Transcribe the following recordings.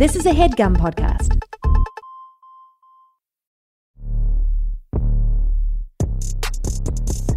This is a headgum podcast.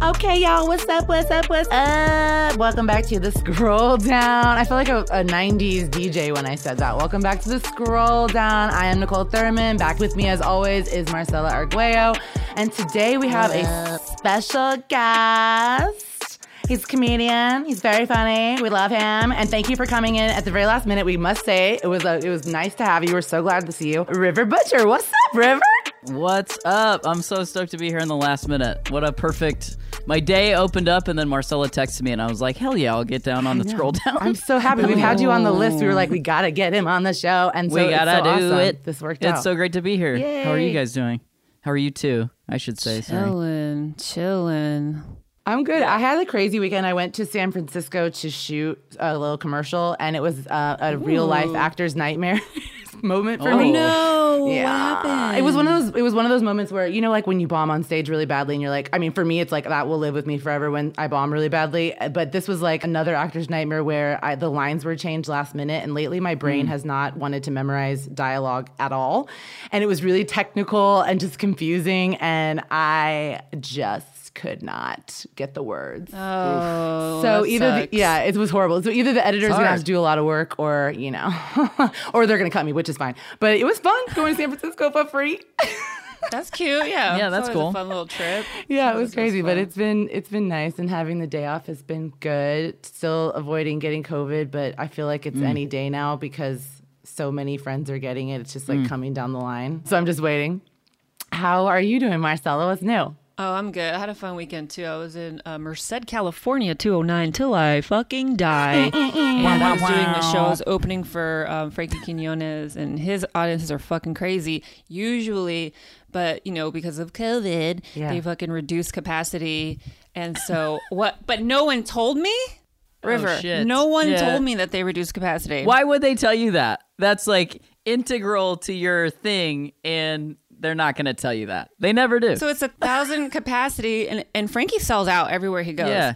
Okay, y'all, what's up? What's up? What's up? Welcome back to the scroll down. I feel like a, a 90s DJ when I said that. Welcome back to the scroll down. I am Niccole Thurman. Back with me, as always, is Marcella Arguello. And today we have a special guest. He's a comedian. He's very funny. We love him. And thank you for coming in at the very last minute. We must say it was a, it was nice to have you. We're so glad to see you. River Butcher, what's up, River? What's up? I'm so stoked to be here in the last minute. What a perfect. My day opened up, and then Marcella texted me, and I was like, "Hell yeah, I'll get down on the scroll down." I'm so happy. We've had you on the list. We were like, we gotta get him on the show, and so we gotta so do awesome. it. This worked It's out. It's so great to be here. How are you guys doing? How are you too? I should say. Chilling, Chillin', chillin'. I'm good. I had a crazy weekend. I went to San Francisco to shoot a little commercial, and it was uh, a real life actor's nightmare moment for Oh. me. No, Yeah, what happened? it was one of those. It was one of those moments where you know, like when you bomb on stage really badly, and you're like, I mean, for me, it's like that will live with me forever when I bomb really badly. But this was like another actor's nightmare where I, the lines were changed last minute, and lately my brain has not wanted to memorize dialogue at all, and it was really technical and just confusing, and I just could not get the words. Oh, So that either, the, yeah, it was horrible. So either the editor's gonna have to do a lot of work, or you know, or they're gonna cut me, which is fine. But it was fun going to San Francisco for free. that's cute. Yeah, Yeah, that's cool. A fun little trip. yeah, it was That crazy, but it's been it's been nice, and having the day off has been good. Still avoiding getting COVID, but I feel like it's mm. any day now because so many friends are getting it. It's just like mm. coming down the line. So I'm just waiting. How are you doing, Marcella? What's new? Oh, I'm good. I had a fun weekend too. I was in uh, Merced, California, 209 till I fucking die. and I was doing the shows opening for um, Frankie Quinones, and his audiences are fucking crazy. Usually, but you know, because of COVID, Yeah. they fucking reduced capacity, and so what? But no one told me. River, shit. no one Yeah. told me that they reduced capacity. Why would they tell you that? That's like integral to your thing, and they're not going to tell you that. They never do. So it's a thousand capacity, and and Frankie sells out everywhere he goes. yeah.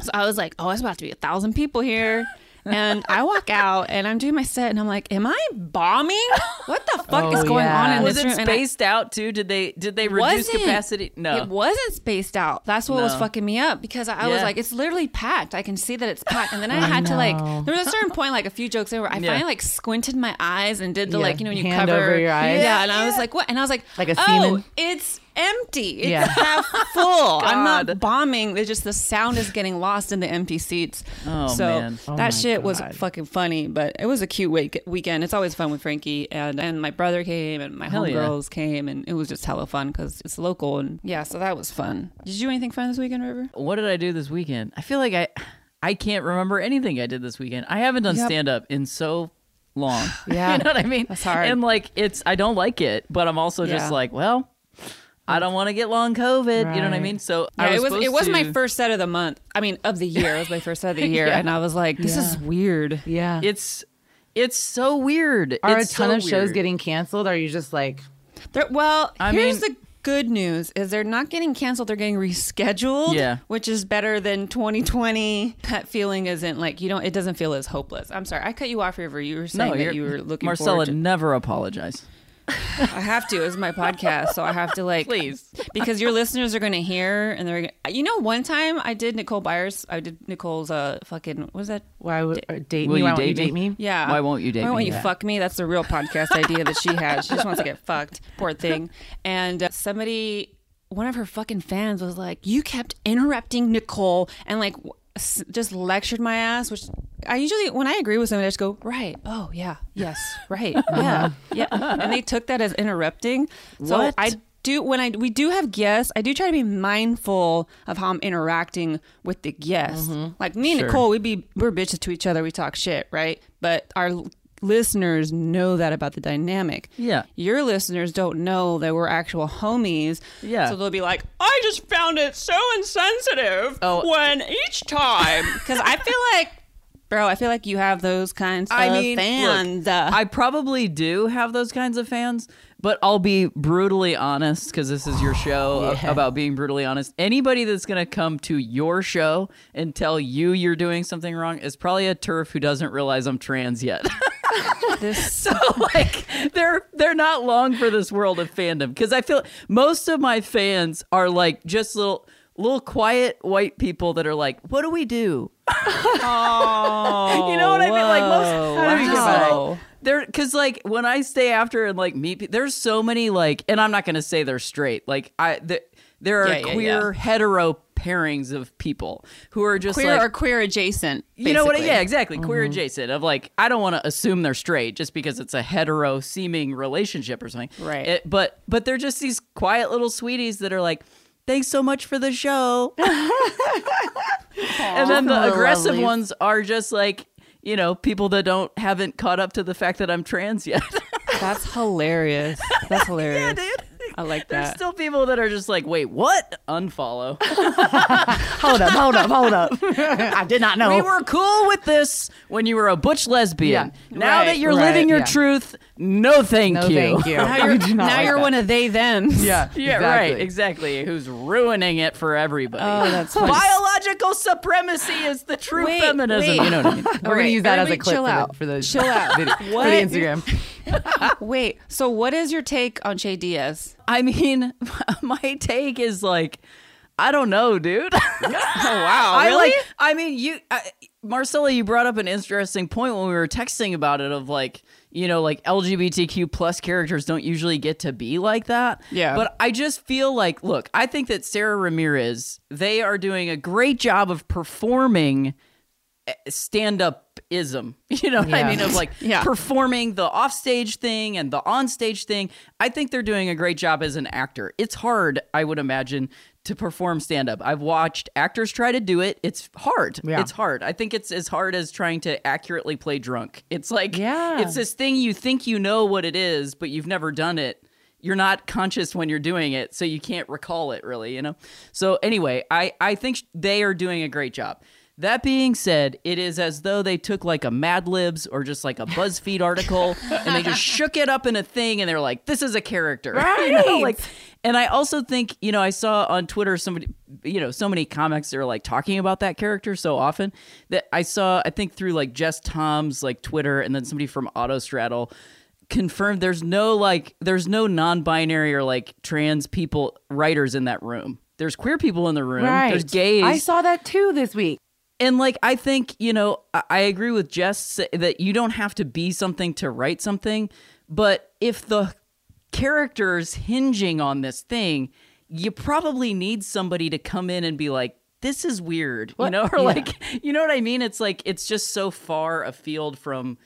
So I was like, oh, it's about to be a thousand people here. And I walk out and I'm doing my set and I'm like, am I bombing? What the fuck is Oh, going yeah. on in Was this room? And I- spaced out too? Did they did they reduce wasn't. capacity? No. It wasn't spaced out. That's what was fucking me up because I, I was like, it's literally packed. I can see that it's packed. And then I had to like, there was a certain point, like a few jokes in where I Yeah. finally like squinted my eyes and did the Yeah, like, you know, when you hand cover over your eyes. Yeah. And I was like, what? And I was like, Like a oh, semen? it's empty. It's Yeah. half full. I'm not bombing. It's just the sound is getting lost in the empty seats. Oh, so man. Oh, that shit was fucking funny, but it was a cute week- weekend. It's always fun with Frankie and and my brother came and my Hell yeah. homegirls came and it was just hella fun because it's local and yeah, so that was fun. Did you do anything fun this weekend, River? what did I do this weekend? I feel like I I can't remember anything I did this weekend. I haven't done Yep. stand up in so long. Yeah. you know what I mean? That's hard. And like it's I don't like it, but I'm also Yeah. just like, well, I don't want to get long COVID. You know what I mean? So Yeah, I was it was it supposed was my first set of the month. I mean, of the year. It was my first set of the year, Yeah. and I was like, this is weird. Yeah. It's it's so weird. Are it's a ton so of shows getting canceled? Are you just like, They're, well, I here's mean- the good news: is they're not getting canceled; they're getting rescheduled. Yeah. which is better than 2020. That feeling isn't like you don't. It doesn't feel as hopeless. I'm sorry, I cut you off, River. You were saying No, that you're, you were looking Marcella, forward. To, never apologize. I have to. It's my podcast, so I have to like Please. because your listeners are going to hear and they're. Gonna, you know, one time I did Nicole Byers. I did Nicole's uh fucking what was that? why would or date Will me? you Why won't date you date me? me? Yeah. Why won't you date me? Why won't me? you Yeah. fuck me? That's the real podcast idea that she has. She just wants to get fucked. Poor thing. And uh, somebody, one of her fucking fans was like, "You kept interrupting Nicole," and like w- s- just lectured my ass. Which I usually, when I agree with somebody, I just go, "Right. Oh yeah. Yes. Right. Yeah. Uh-huh. Yeah." And they took that as interrupting. So What? I do when I we do have guests, I do try to be mindful of how I'm interacting with the guests. Mm-hmm. Like me and Sure. Niccole, we be we're bitches to each other. We talk shit, right? But our listeners know that about the dynamic. Yeah. Your listeners don't know that we're actual homies. Yeah. So they'll be like, I just found it so insensitive Oh. when each time because I feel like bro I feel like you have those kinds I of mean, fans. look, I probably do have those kinds of fans, but I'll be brutally honest because this is your show uh, Yeah. about being brutally honest. Anybody that's going to come to your show and tell you you're doing something wrong is probably a turf who doesn't realize I'm trans yet. this so like they're they're not long for this world of fandom because I feel most of my fans are like just little little quiet white people that are like, what do we do? oh, You know what I mean? Like most, whoa, how do we get by? wow. There, because like when I stay after and like meet, there's so many like, and I'm not gonna say they're straight. Like I, the, there are Yeah, yeah, queer hetero pairings of people who are just queer like, or queer adjacent. you know what? basically. Yeah, exactly. Queer Mm-hmm. adjacent of like, I don't want to assume they're straight just because it's a hetero seeming relationship or something. Right. It- but but they're just these quiet little sweeties that are like. Thanks so much for the show. and then the aggressive ones are just like, you know, people that don't haven't caught up to the fact that I'm trans yet. That's hilarious. That's hilarious. yeah, dude. I like that. There's still people that are just like, wait, what? Unfollow. hold up, hold up, hold up. I did not know. We were cool with this when you were a butch lesbian. Yeah. Now Right, that you're right, living your yeah. truth, no thank no, you. thank you. now you're, do not now like you're one of they them. Yeah, Yeah, right. Exactly. Who's ruining it for everybody. Oh, that's funny. Biological supremacy is the true Wait, feminism. wait. You know what I mean? We're gonna use that as a clip chill for out. the, for the Chill out. video, What? for the Instagram. Wait, so what is your take on Che Diaz? I mean, my take is like, I don't know, dude. Oh wow, I like. I mean, you, I, Marcella, you brought up an interesting point when we were texting about it. Of like, you know, like LGBTQ plus characters don't usually get to be like that. Yeah. But I just feel like, look, I think that Sara Ramirez, they are doing a great job of performing eh, stand up ism. You know what I mean? Of like Yeah. performing the offstage thing and the onstage thing. I think they're doing a great job as an actor. It's hard, I would imagine, to perform stand up. I've watched actors try to do it. It's hard. Yeah. It's hard. I think it's as hard as trying to accurately play drunk. It's like Yeah. it's this thing you think you know what it is, but you've never done it. You're not conscious when you're doing it, so you can't recall it really, you know? So anyway, I I think they are doing a great job. That being said, it is as though they took like a Mad Libs or just like a BuzzFeed article and they just shook it up in a thing and they're like, this is a character. You know, Right. like and I also think, you know, I saw on Twitter somebody, you know, so many comics that are like talking about that character so often that I saw, I think through like Jes Tom's like Twitter and then somebody from Autostraddle confirmed there's no like, there's no non binary or like trans people writers in that room. There's queer people in the room. Right. There's gays. I saw that too this week. And like I think you know I, I agree with Jes that you don't have to be something to write something, but if the character's hinging on this thing, you probably need somebody to come in and be like, "This is weird," you know, or Yeah. like you know what I mean? It's like it's just so far afield from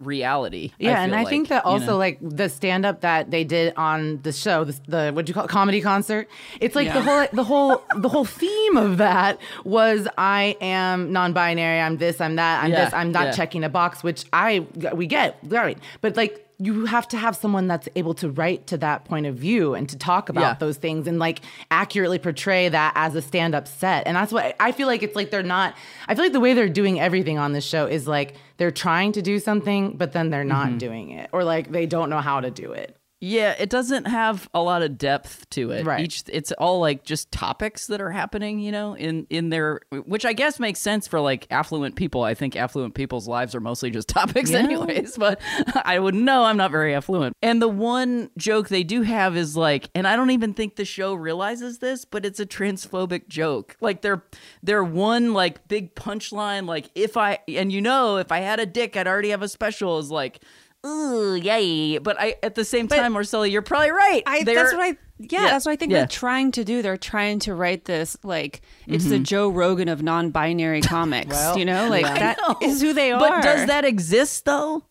reality. Yeah, and I like, think that you also know? like the stand up that they did on the show, the, the what do you call it, comedy concert. It's like the whole the whole the whole theme of that was I am non-binary, I'm this, I'm that, I'm Yeah, this, I'm not yeah. checking a box, which I we get right, but like. You have to have someone that's able to write to that point of view and to talk about Yeah. those things and like accurately portray that as a stand-up set. And that's what I feel like it's like they're not I feel like the way they're doing everything on this show is like they're trying to do something but then they're not Mm-hmm. doing it or like they don't know how to do it. Yeah, it doesn't have a lot of depth to it. Right. Each it's all like just topics that are happening, you know, in in their which I guess makes sense for like affluent people. I think affluent people's lives are mostly just topics Yeah. anyways, but I wouldn't know. I'm not very affluent. And the one joke they do have is like and I don't even think the show realizes this, but it's a transphobic joke. Like their their one like big punchline like if I and you know, if I had a dick, I'd already have a special is like Ooh, yay. But I at the same time, Marcella, you're probably right. I, They're- that's what I yeah, Yeah, that's what I think yeah. they're trying to do. They're trying to write this like it's the mm-hmm. Joe Rogan of non-binary comics. Well, you know, like yeah. that know. is who they are. But does that exist though?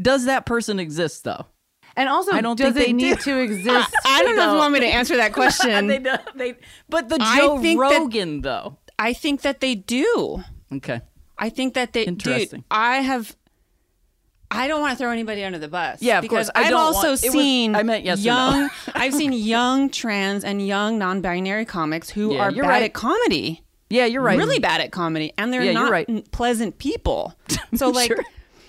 Does that person exist though? And also I don't does think it they need do. to exist? I don't know if you want me to answer that question. they, do- they, but the Joe think that- Rogan though. I think that they do. Okay. I think that they Interesting. Dude, I have. I don't want to throw anybody under the bus. Yeah, of because I've also want- it was- seen I meant yes or no. young. I've seen young trans and young non-binary comics who Yeah, are you're bad right. at comedy. Yeah, you're right. really bad at comedy and they're Yeah, not right. pleasant people. So like Sure.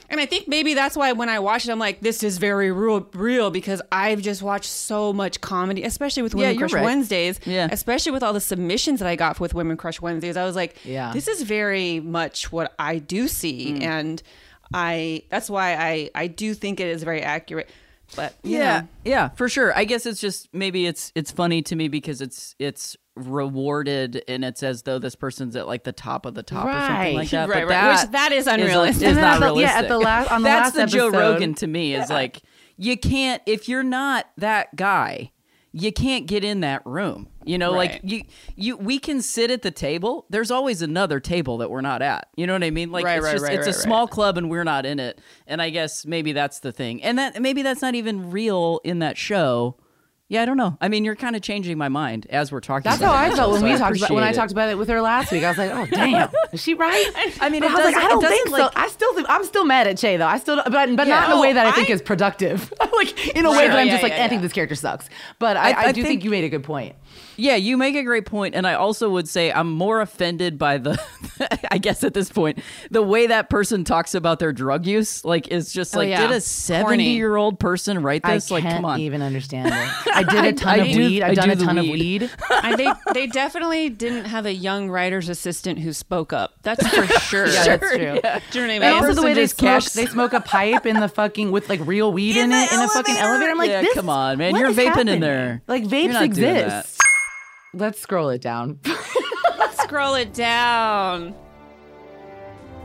and I think maybe that's why when I watch it I'm like this is very real real because I've just watched so much comedy especially with Women Yeah, Crush right. Wednesdays. Yeah. Especially with all the submissions that I got with Women Crush Wednesdays. I was like Yeah. this is very much what I do see Mm. and I that's why I I do think it is very accurate. But you yeah know. yeah for sure i guess it's just maybe it's it's funny to me because it's it's rewarded and it's as though this person's at like the top of the top or something Right. like that Right, but right. that Which that is unrealistic. is then not the- yeah, at the last- on the that's last the joe rogan to me is like you can't if you're not that guy you can't get in that room you know like you you we can sit at the table. There's always another table that we're not at you know what i mean? Like Right, it's right, just right, it's a right, right. small club and we're not in it. And i guess maybe that's the thing. And that maybe that's not even real in that show yeah i don't know i mean you're kind of changing my mind as we're talking That's how I felt when so we talked about when I talked about it with her last week. I was like, oh damn, is she right? I mean, it I was like, I don't think doesn't, so. like- I still think I'm still mad at Che though. I still, but but not in a way that I Oh, think is productive. like in a way that I'm yeah, just like, yeah, I think this character sucks. But I, I- I, I do think, think- you made a good point. Yeah, you make a great point, and I also would say I'm more offended by the, I guess at this point, the way that person talks about their drug use. Like, is just Oh, like, yeah. did a Corny. 70 year old person write this? I like, can't come on. even understand it. I did a ton I of do- weed. I I've done do a the ton of weed. weed. I, they they definitely didn't have a young writer's assistant who spoke up. That's for sure. Yeah, that's true. Do you know what I mean? And also the way they smoke, cashed- they smoke a pipe in the fucking with like real weed in, In the it in a fucking elevator? elevator. I'm like, Yeah, this, come on, man. You're is vaping in there. Like vapes exist. Let's scroll it down. Let's Scroll it down.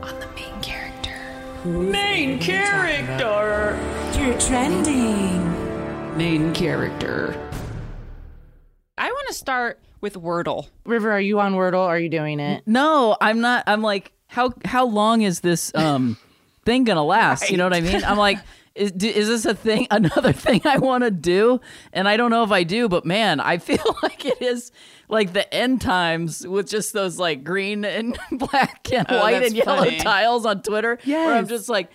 On the main character. Main character. You're trending. Main character. I want to start with Wordle. River, are you on Wordle? Are you doing it? No, I'm not. I'm like, how how long is this um thing gonna last? You know what I mean? I'm like, is is this a thing? Another thing I want to do, and I don't know if I do, but man, I feel like it is like the end times with just those like green and black and Oh, white and yellow funny. tiles on Twitter. where I'm just like,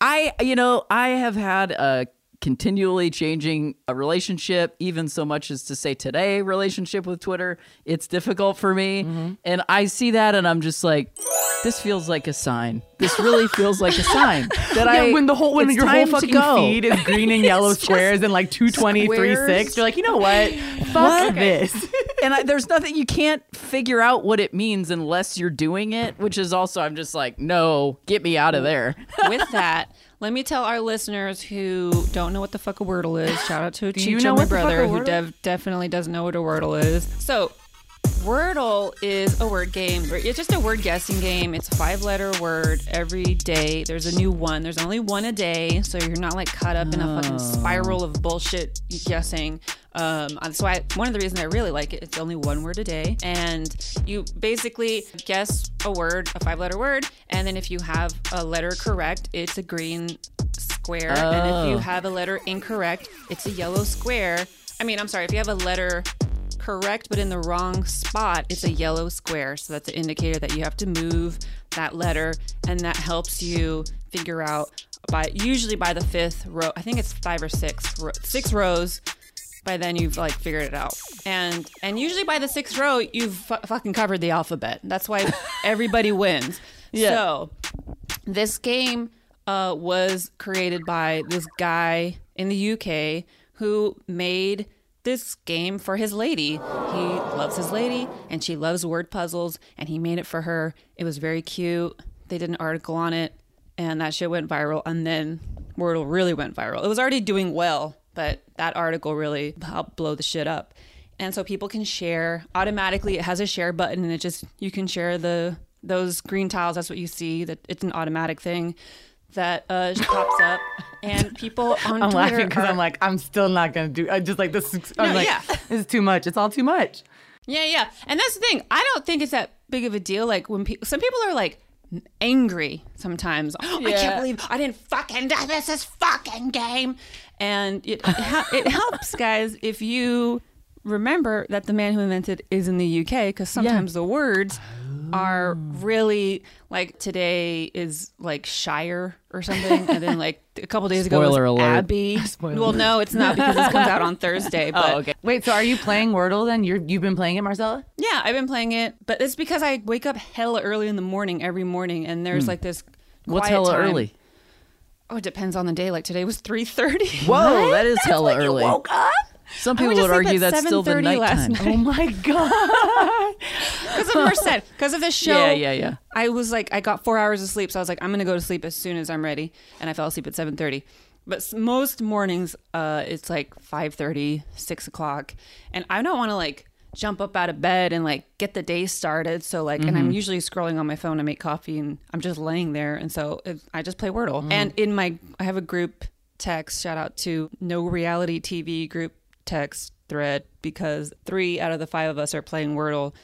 I you know I have had a continually changing a relationship even so much as to say today relationship with twitter it's difficult for me Mm-hmm. and i see that and i'm just like this feels like a sign this really feels like a sign that i when the whole when your whole fucking go. feed is green and yellow squares and like two twenty three six, squares. you're like, you know what? Fuck What? this. and I, there's nothing you can't figure out what it means unless you're doing it which is also i'm just like no get me out of there with that, let me tell our listeners who don't know what the fuck a Wordle is. Shout out to know my what the fuck brother, who dev- definitely doesn't know what a Wordle is. So, Wordle is a word game. It's just a word guessing game. It's a five letter word every day. There's a new one. There's only one a day, so you're not like caught up in a fucking spiral of bullshit guessing. Um, that's why one of the reasons I really like it. It's only one word a day, and you basically guess a word, a five letter word, and then if you have a letter correct, it's a green square, and if you Oh. have a letter incorrect, it's a yellow square. I mean, I'm sorry, if you have a letter correct but in the wrong spot, it's a yellow square. So that's an indicator that you have to move that letter, and that helps you figure out by usually by the fifth row. I think it's five or six, ro- six rows. By then you've like figured it out, and and usually by the sixth row you've fu- fucking covered the alphabet. That's why everybody wins. Yeah. So this game uh, was created by this guy in the UK who made this game for his lady. He loves his lady and she loves word puzzles and he made it for her. It was very cute. They did an article on it and that shit went viral and then Wordle really went viral. It was already doing well, but that article really helped blow the shit up. And so people can share automatically. It has a share button and it just you can share the those green tiles. That's what you see. That it's an automatic thing that uh, pops up, and people on I'm Twitter laughing because I'm like, I'm still not gonna do. I just like this. is- I'm No, like, yeah. this is too much. It's all too much. Yeah, yeah. And that's the thing. I don't think it's that big of a deal. Like when people, some people are like angry sometimes. Oh, I can't believe I didn't fucking do this is fucking game. And it, it, it helps, guys, if you remember that the man who invented is in the UK because sometimes the words are really like today is like Shire or something, and then like a couple days ago Spoiler was alert. Abbey. Spoiler well, no, it's not because this comes out on Thursday. But Oh, okay. Wait, so are you playing Wordle then? You're you've been playing it, Marcella? yeah, I've been playing it, but it's because I wake up hella early in the morning every morning, and there's like this. Hmm. What's quiet hella time. early? Oh, it depends on the day. Like today was three thirty. Whoa, that is hella early. Woke up? Some people would argue that's still the 7:30 last nighttime. Oh my god. Because of Merced, because of the show. Yeah, yeah, yeah. I was like, I got four hours of sleep, so I was like, I'm gonna go to sleep as soon as I'm ready, and I fell asleep at 7:30. But most mornings, uh, it's like 5:30, 6 o'clock, and I don't want to like jump up out of bed and like get the day started. So like, and I'm usually scrolling on my phone to make coffee, and I'm just laying there, and so it, I just play Wordle. And in my, I have a group text. Shout out to No Reality TV group text thread because three out of the five of us are playing Wordle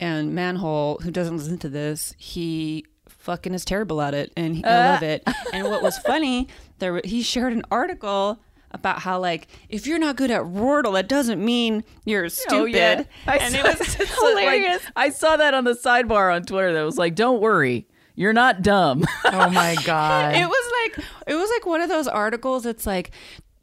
and Manhole, who doesn't listen to this, he fucking is terrible at it, and he, I love uh. it. And what was funny, there he shared an article about how like if you're not good at Wordle, that doesn't mean you're oh, stupid. Oh, yeah. I and saw, it was it's like- hilarious. I saw that on the sidebar on Twitter. That was like, "Don't worry, you're not dumb." Oh my god. it was like it was like one of those articles. It's like.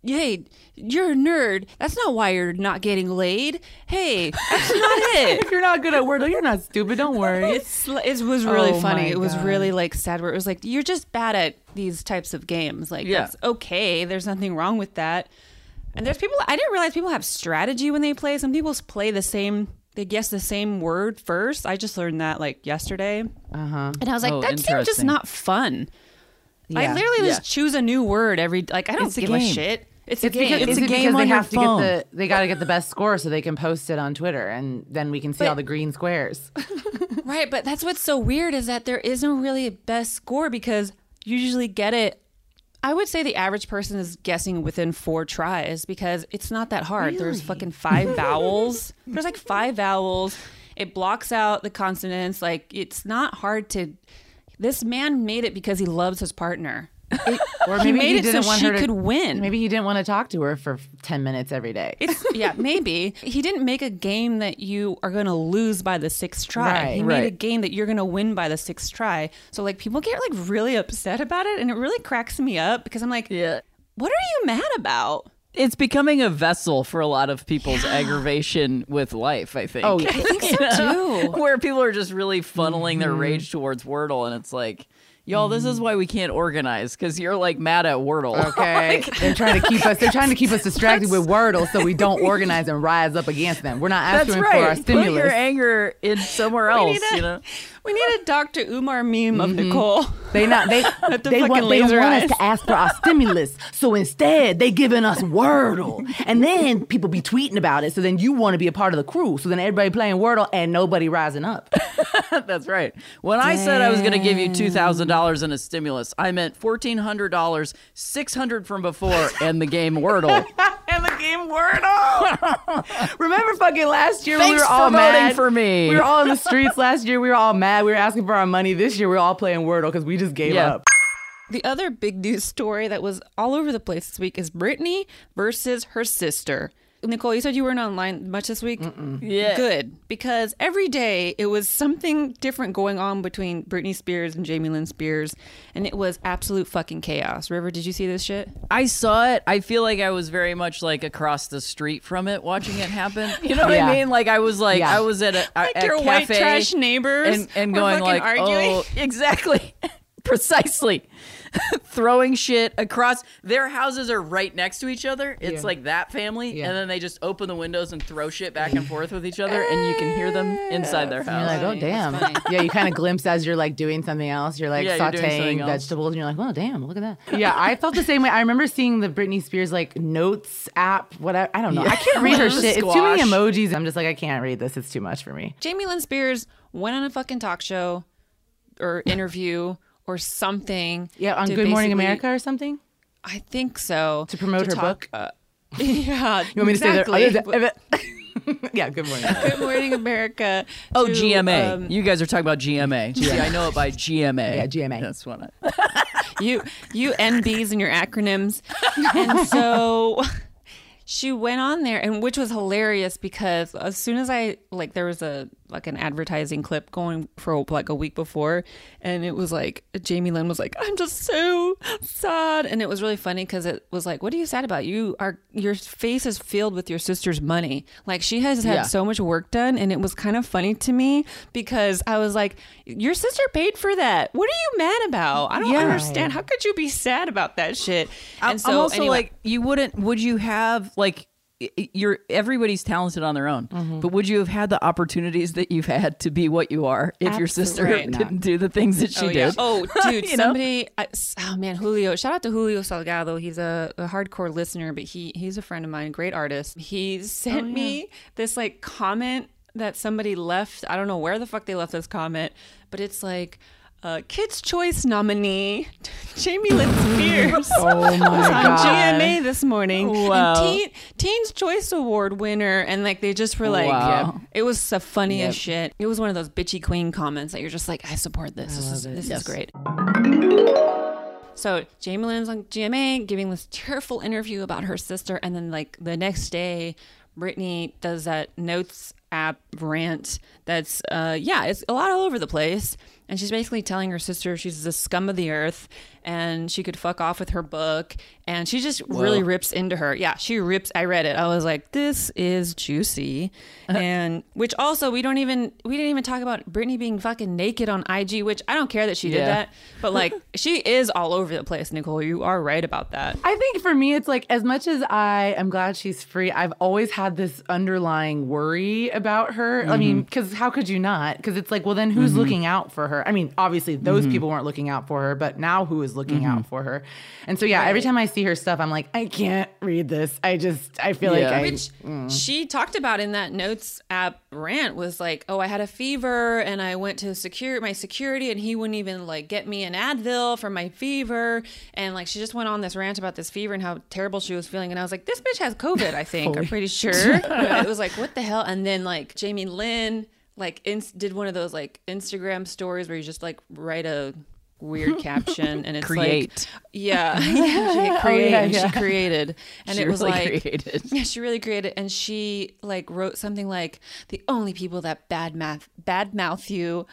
Hey, you're a nerd. That's not why you're not getting laid. Hey, that's not it. if you're not good at Wordle, you're not stupid. Don't worry. It's it was really Oh funny. It was God. really like sad. Where it was like you're just bad at these types of games. Like Yeah. that's okay. There's nothing wrong with that. And there's people. I didn't realize people have strategy when they play. Some people play the same. They guess the same word first. I just learned that like yesterday, Uh huh. and I was like, Oh, that seems just not fun. I literally Yeah. just choose a new word every. Like I don't It's a give a game. shit. It's a It's game. because, It's a game because on they your have to phone. get the they got to get the best score so they can post it on Twitter and then we can see But- all the green squares. Right, but that's what's so weird is that there isn't really a best score because you usually get it. I would say the average person is guessing within four tries because it's not that hard. There's fucking five vowels. There's like five vowels. It blocks out the consonants. Like it's not hard to. This man made it because he loves his partner. It- Or he made he it so didn't want she her to- could win. Maybe he didn't want to talk to her for 10 minutes every day. It's yeah, maybe he didn't make a game that you are going to lose by the sixth try. Right. he made a game that you're going to win by the sixth try. So like people get like really upset about it, and it really cracks me up because I'm like, yeah. what are you mad about? It's becoming a vessel for a lot of people's aggravation with life, I think. Oh, yeah. I think so too. Where people are just really funneling their mm-hmm. rage towards Wordle, and it's like, y'all, this is why we can't organize because you're like mad at Wordle. Okay, they're trying to keep us. They're trying to keep us distracted with Wordle, so we don't organize and rise up against them. We're not asking right. for our stimulus. Put your anger in somewhere else. a- you know. We need a Dr. Umar meme of mm-hmm. Niccole. They not they the they fucking want they don't want us to ask for our stimulus. So instead, they giving us Wordle, and then people be tweeting about it. So then you want to be a part of the crew. So then everybody playing Wordle and nobody rising up. That's right. When I said I was going to give you two thousand dollars in a stimulus, I meant fourteen hundred dollars, six hundred from before, and the game Wordle. and the game Wordle. Remember fucking last year we were all mad for me. We were all in the streets last year. We were all mad. We were asking for our money. This year we're all playing Wordle because we just gave Yeah. up. The other big news story that was all over the place this week is Britney versus her sister. Niccole, you said you weren't online much this week. Yeah. Good, because every day it was something different going on between Britney Spears and Jamie Lynn Spears, and it was absolute fucking chaos. River, did you see this shit? I saw it. I feel like I was very much like across the street from it, watching it happen. You know what Yeah. I mean? Like I was like Yeah. I was at a, Like at your a white trash neighbors and, and going like, oh, arguing. oh, exactly, precisely. Throwing shit across their houses are right next to each other. It's Yeah. like that family, Yeah. and then they just open the windows and throw shit back and forth with each other, and you can hear them eh. inside their And you're house. like, oh damn. Yeah, you kind of glimpse as you're like doing something else. You're like Yeah, you're sauteing vegetables, and you're like, oh damn, look at that. Yeah, I felt the same way. I remember seeing the Britney Spears like notes app. Whatever. I don't know. I can't read her shit. It's too many emojis. I'm just like, I can't read this. It's too much for me. Jamie Lynn Spears went on a fucking talk show or interview or something. Yeah, on Good Morning America or something I think so. to promote her talk- book. uh, yeah, you want me to say that? yeah, Good Morning. Good Morning America. Oh, to, GMA. um, you guys are talking about GMA. See, I know it by GMA. Yeah, GMA. That's what I. you you NBs and your acronyms. and so she went on there and which was hilarious because as soon as I like there was a fucking advertising clip going for like a week before, and it was like Jamie Lynn was like, "I'm just so sad," and it was really funny because it was like, "What are you sad about? You are your face is filled with your sister's money. Like she has had Yeah. so much work done, and it was kind of funny to me because I was like, your sister paid for that. What are you mad about? I don't Yeah. understand. How could you be sad about that shit?" I'm, And so I'm also anyway, like, you wouldn't. Would you have like? You're everybody's talented on their own, Mm-hmm. but would you have had the opportunities that you've had to be what you are if your sister Absolutely didn't do the things that she oh, did? yeah. Oh, dude, somebody. I, oh man, Julio. Shout out to Julio Salgado. He's a, a hardcore listener, but he he's a friend of mine, great artist. He sent Oh, me this like comment that somebody left. I don't know where the fuck they left this comment, but it's like. Uh, Kids Choice nominee Jamie Lynn Spears Oh my was on god. GMA this morning. Wow. And Teen, Teen's Choice Award winner. And like they just were like, Wow. yeah, it was the funniest shit. It was one of those bitchy queen comments that you're just like, I support this. this is, this Yes. is great. So Jamie Lynn's on GMA giving this tearful interview about her sister, and then like the next day, Britney does that notes app rant that's uh yeah it's a lot all over the place and she's basically telling her sister she's the scum of the earth and she could fuck off with her book and she just really rips into her. Yeah she rips i read it. I was like this is juicy. Uh-huh. And which also we don't even we didn't even talk about britney being fucking naked on ig which i don't care that she did that but like she is all over the place niccole. You are right about that. I think for me, it's like as much as I am glad she's free, I've always had this underlying worry about her. I mean, mm-hmm. because how could you not? Because it's like, well, then who's mm-hmm. looking out for her? I mean, obviously those mm-hmm. people weren't looking out for her, but now who is looking out mm-hmm. for her? And so, yeah, every time I see her stuff, I'm like, I can't read this. I just, I feel Yeah. like I. which mm. she talked about in that notes app rant was like oh i had a fever and i went to secure my security and he wouldn't even like get me an advil for my fever and like she just went on this rant about this fever and how terrible she was feeling and i was like this bitch has covid i think i'm pretty sure it was like what the hell and then like jamie lynn like ins- did one of those like instagram stories where you just like write a weird caption and it's Create. like yeah, yeah she oh, created yeah, and yeah. she created and She it was really like created. yeah, she really created, and she like wrote something like the only people that bad math bad mouth you.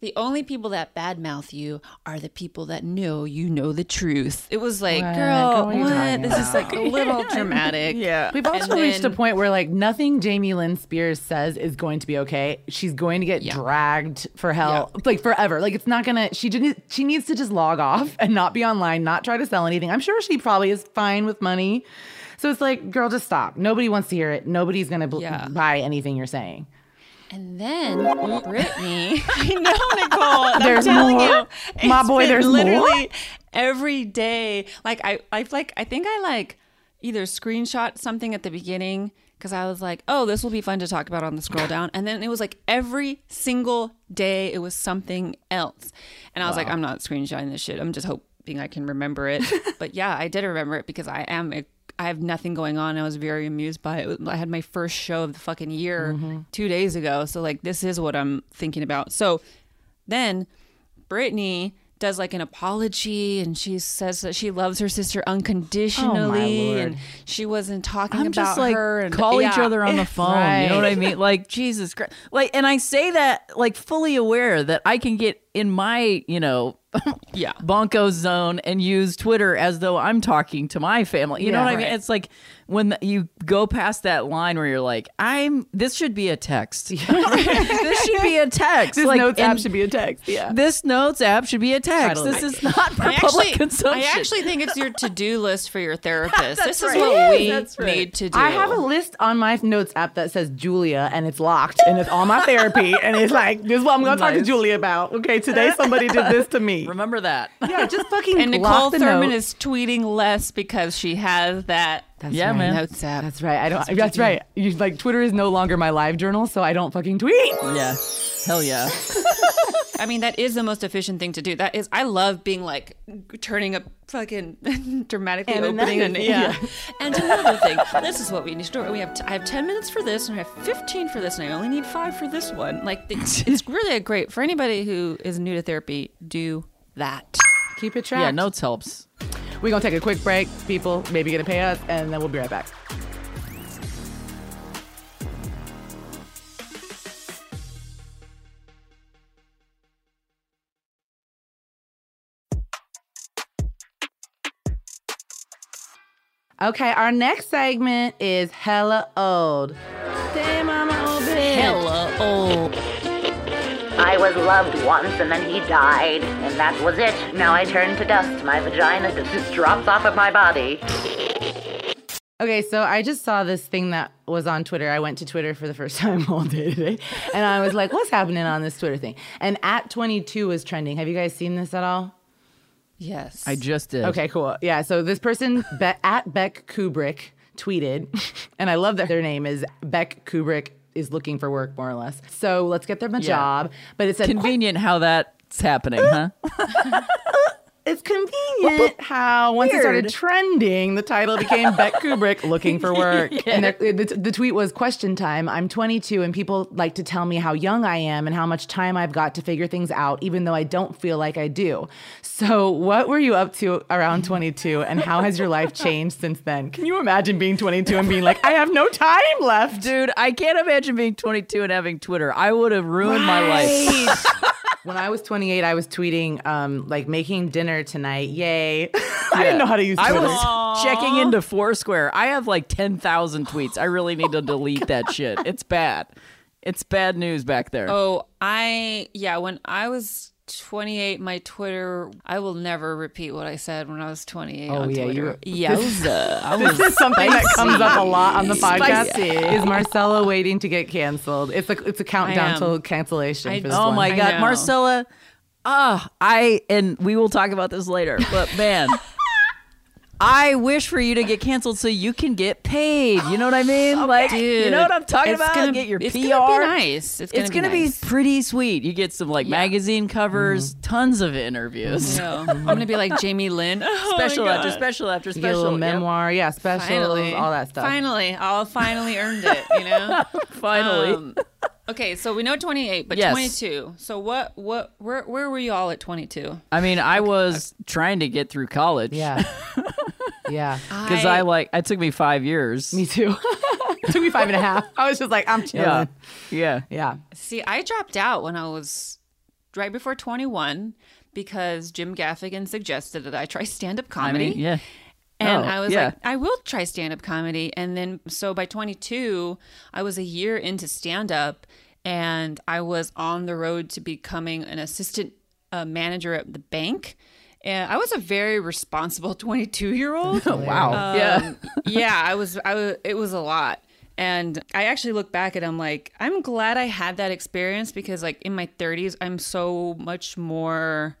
The only people that badmouth you are the people that know you know the truth. It was like, What? girl, What what? talking This is like a little dramatic. Yeah. We've also And reached a point where like nothing Jamie Lynn Spears says is going to be okay. She's going to get dragged for hell, like forever. Like it's not gonna. She just she needs to just log off and not be online, not try to sell anything. I'm sure she probably is fine with money. So it's like, girl, just stop. Nobody wants to hear it. Nobody's gonna bl- Yeah. buy anything you're saying. And then Britney, I know Niccole. There's I'm telling more? you, My boy, been there's more? literally every day. Like I, I like, I think I like either screenshot something at the beginning because I was like, oh, this will be fun to talk about on the scroll down, and then it was like every single day it was something else, and I was like, I'm not screenshotting this shit. I'm just hoping I can remember it. but yeah, I did remember it because I am. A, I have nothing going on. I was very amused by it. I had my first show of the fucking year mm-hmm. two days ago. So like this is what I'm thinking about. So then Britney does like an apology and she says that she loves her sister unconditionally oh, Lord. and she wasn't talking I'm about just like her and call each other on the phone. You know what I mean? Like Jesus Christ. Like, and I say that like fully aware that I can get in my you know Yeah. bonko zone and use Twitter as though I'm talking to my family. You know Yeah, what I mean? It's like when the, you go past that line where you're like, I'm. This should be a text. this should be a text. This like, notes app should be a text. Yeah. This notes app should be a text. This is not for I public actually, consumption. I actually think it's your to-do list for your therapist. this is right. what we that's right. need to do. I have a list on my notes app that says Julia and it's locked and it's all my therapy and it's like this is what I'm gonna talk to Julia about. Okay, today somebody did this to me. Remember that. Yeah, just fucking and lock Niccole the Thurman note. is tweeting less because she has that That's Yeah, right. man. notes app. That's right. I don't. That's, right. You, like Twitter is no longer my live journal, so I don't fucking tweet. yeah. Hell yeah. I mean, that is the most efficient thing to do. That is, I love being like turning up fucking dramatically And opening and another yeah. thing, And another thing, this is what we need to do. We have t- I have ten minutes for this, and I have fifteen for this, and I only need five for this one. Like it's, it's really a great for anybody who is new to therapy. Do that. Keep it tracked. Yeah, notes helps. We're going to take a quick break. People maybe going to pay us, and then we'll be right back. Okay, our next segment is hella old. Damn, I'm old bitch. Hella old. I was loved once and then he died, and that was it. Now I turn to dust. My vagina just drops off of my body. Okay, so I just saw this thing that was on Twitter. I went to Twitter for the first time all day today, and I was like, "What's happening on this Twitter thing?" And at 22 was trending. Have you guys seen this at all? Yes. I just did. Okay, cool. Yeah, so this person Be- at Beck Kubrick tweeted, and I love that their name is Beck Kubrick is looking for work, more or less. So let's get them a job. But it's Convenient how that's happening, huh? it's convenient how once it started trending, the title became Beck Kubrick looking for work. And the, the, the tweet was question time. I'm 22 and people like to tell me how young I am and how much time I've got to figure things out, even though I don't feel like I do. So, what were you up to around 22 and how has your life changed since then? Can you imagine being 22 and being like, I have no time left? Dude, I can't imagine being 22 and having Twitter. I would have ruined my life. when I was 28, I was tweeting, um, like, making dinner tonight. Yay. I didn't know how to use I Twitter. was checking into Foursquare. I have like 10,000 tweets. I really need to delete that shit. It's bad. It's bad news back there. Oh, I yeah. When I was 28, my Twitter. I will never repeat what I said when I was 28 Oh, on yeah, you Twitter. were- Yowza. I was This is something that comes up a lot on the podcast. Spicy. Is Marcella waiting to get canceled? It's a it's a countdown I to cancellation. I- for this Oh one. my god. Marcella. Ah, I and we will talk about this later. But man, I wish for you to get canceled so you can get paid. You know what I mean? like, you know what I'm talking about? it's about? Gonna, get your it's PR. Gonna be nice. It's gonna, It's be, gonna be pretty sweet. You get some like magazine covers, tons of interviews. No, I'm gonna be like Jamie Lynn. Oh my Special after special after You get a special. little Yep. memoir, yeah, specials, Finally, all that stuff. Finally, I'll finally earned it. You know. Finally. Um, okay, so we know 28, but Yes. 22. So what? What? Where? Where were you all at 22? I mean, I was trying to get through college. Yeah, yeah. Because I, like, it took me five years. Me too. it took me five and a half. I was just like, I'm yeah. chilling. Yeah. Yeah. yeah. See, I dropped out when I was right before 21 because Jim Gaffigan suggested that I try stand-up I comedy. mean, yeah. And Oh, I was yeah. like, I will try stand up comedy. And then, so by 22, I was a year into stand up and I was on the road to becoming an assistant uh, manager at the bank. And I was a very responsible 22 year old. Wow. Um, yeah. Um, yeah, I was, I was, it was a lot. And I actually look back and I'm like, I'm glad I had that experience because, like, in my 30s, I'm so much more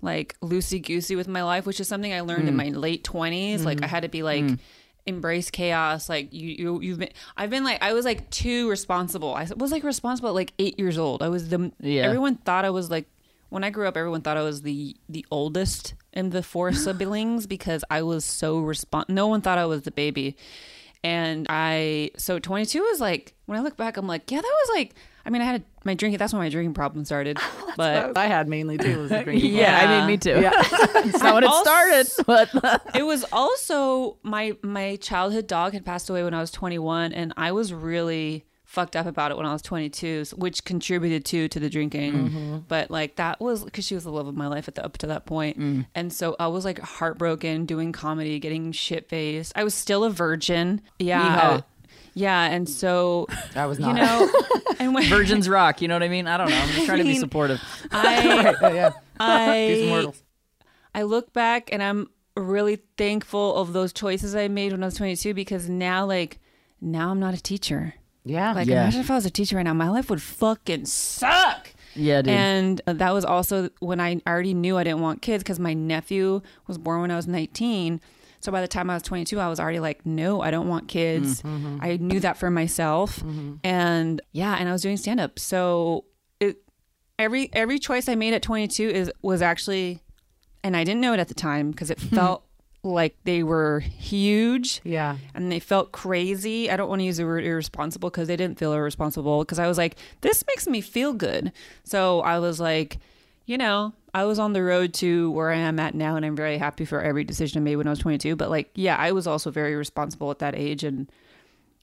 like loosey goosey with my life, which is something I learned in mm. my late 20s. Like, I mm-hmm. had to be like, mm. embrace chaos like you, you you've been i've been like i was like too responsible i was like responsible at like eight years old i was the Yeah. everyone thought i was like when i grew up everyone thought i was the the oldest in the four siblings because i was so respon no one thought i was the baby and i so 22 was like when i look back i'm like yeah that was like i mean i had my drinking that's when my drinking problem started but I had mainly too. Was the drinking. Yeah, I mean, me too. Yeah. That's not when it Also- started. But it was also my my childhood dog had passed away when I was 21 and I was really fucked up about it when I was 22 which contributed to to the drinking mm-hmm. but like that was cuz she was the love of my life at the up to that point mm. and so I was like heartbroken doing comedy getting shit faced I was still a virgin yeah. Yeah and so I was not. you know and when Virgins rock. You know what I mean? I don't know. I'm just trying to be supportive. I yeah, yeah. I. I look back and I'm really thankful of those choices I made when I was 22 because now, like, now I'm not a teacher. Yeah. Like, Yeah. imagine if I was a teacher right now, my life would fucking suck. Yeah, dude. And uh, that was also when I already knew I didn't want kids because my nephew was born when I was 19. So by the time I was 22, I was already like, no, I don't want kids. I knew that for myself. And yeah, and I was doing stand up. So it every every choice I made at 22 is was actually and I didn't know it at the time because it felt like they were huge Yeah. and they felt crazy. I don't want to use the word irresponsible because they didn't feel irresponsible because I was like, this makes me feel good. So I was like, you know, I was on the road to where I am at now and I'm very happy for every decision I made when I was 22. But like, yeah, I was also very responsible at that age. And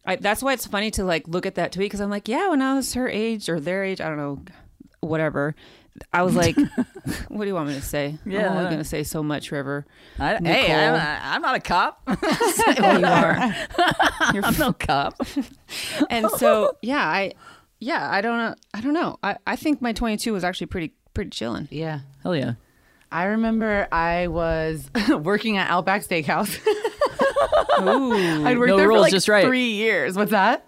I, that's why it's funny to like look at that tweet because I'm like, yeah, when I was her age or their age, I don't know, whatever. I was like, "What do you want me to say? Yeah. I'm only going to say so much, River." I, hey, I'm, I'm not a cop. well, you are. I'm no cop. and so yeah, I yeah, I don't know. I don't know. I, I think my 22 was actually pretty pretty chilling. Yeah. Hell yeah. I remember I was working at Outback Steakhouse. Ooh. I'd worked No there rules, for like just right. three years. What's that?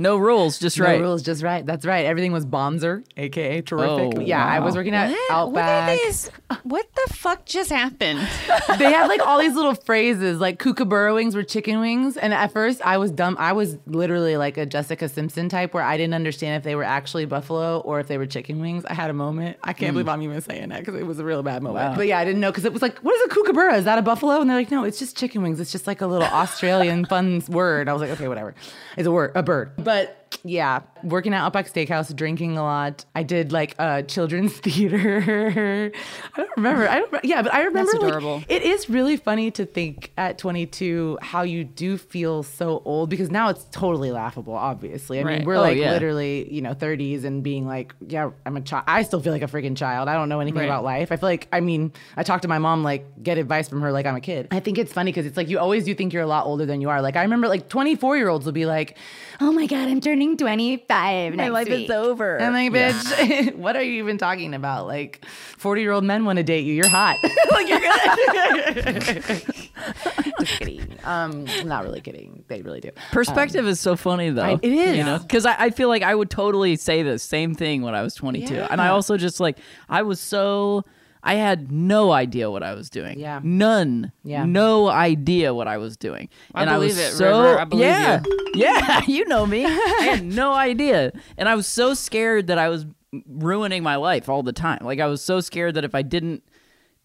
No rules, just right. No rules, just right. That's right. Everything was Bonzer, aka terrific. Oh, yeah, I was wow. working at What? What Outback. are these? What the fuck just happened? they had like all these little phrases, like kookaburra wings were chicken wings. And at first, I was dumb. I was literally like a Jessica Simpson type, where I didn't understand if they were actually buffalo or if they were chicken wings. I had a moment. I can't hmm. believe I'm even saying that because it was a real bad moment. Wow. But yeah, I didn't know because it was like, what is a kookaburra? Is that a buffalo? And they're like, no, it's just chicken wings. It's just like a little Australian fun word. I was like, okay, whatever. It's a word, a bird. But but yeah, working at Outback Steakhouse, drinking a lot. I did like uh, children's theater. I don't remember. I don't. Yeah, but I remember. like, adorable. it is really funny to think at 22 how you do feel so old because now it's totally laughable. Obviously, I Right. mean we're Oh, like yeah. literally you know 30s and being like, yeah, I'm a child. I still feel like a freaking child. I don't know anything Right. about life. I feel like I mean I talk to my mom like get advice from her like I'm a kid. I think it's funny because it's like you always do think you're a lot older than you are. Like I remember like 24 year olds will be like, oh my god, I'm turning 25 My next life week. is over. I'm like, bitch, what are you even talking about? Like, 40 year old men want to date you. You're hot. like, you're good. Just kidding. Um, I'm not really kidding. They really do. Perspective is so funny though. I- it is. you know, because I, I feel like I would totally say the same thing when I was 22, and I also just like I was so I had no idea what I was doing. Yeah. none. Yeah. no idea what I was doing. I and I was it, so River. I believe yeah, you. yeah. You know me. I had no idea, and I was so scared that I was ruining my life all the time. Like I was so scared that if I didn't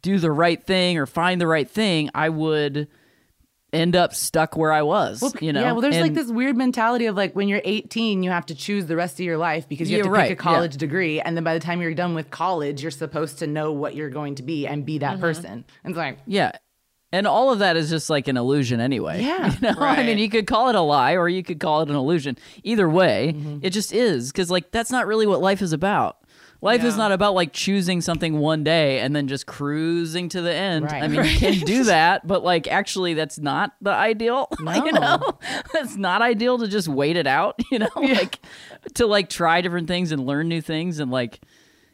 do the right thing or find the right thing, I would end up stuck where I was. Well, you know, yeah, well, there's like this weird mentality of like when you're 18, you have to choose the rest of your life because you have Yeah, to right, pick a yeah. college degree. And then by the time you're done with college, you're supposed to know what you're going to be and be that Mm-hmm. person. And it's like, Yeah. And all of that is just like an illusion anyway. Yeah. You know? I mean, you could call it a lie or you could call it an illusion. Either way, Mm-hmm. it just is. Because, like, that's not really what life is about. Life is not about like choosing something one day and then just cruising to the end. Right. I mean, you can do that, but like actually, that's not the ideal. you know, it's not ideal to just wait it out. You know, like to like try different things and learn new things and like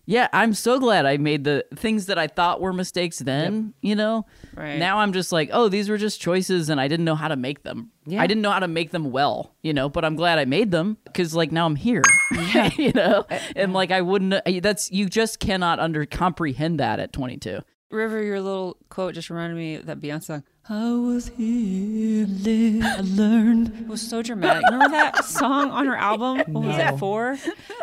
yeah, I'm so glad I made the things that I thought were mistakes then, you know? Right. Now I'm just like, oh, these were just choices and I didn't know how to make them. Yeah. I didn't know how to make them well, you know, but I'm glad I made them because like now I'm here, yeah. you know? And like I wouldn't, uh, that's, you just cannot under comprehend that at 22. River, your little quote just reminded me of that Beyonce song. I was here, lived, I learned. It was so dramatic. Remember that song on her album? What was it for?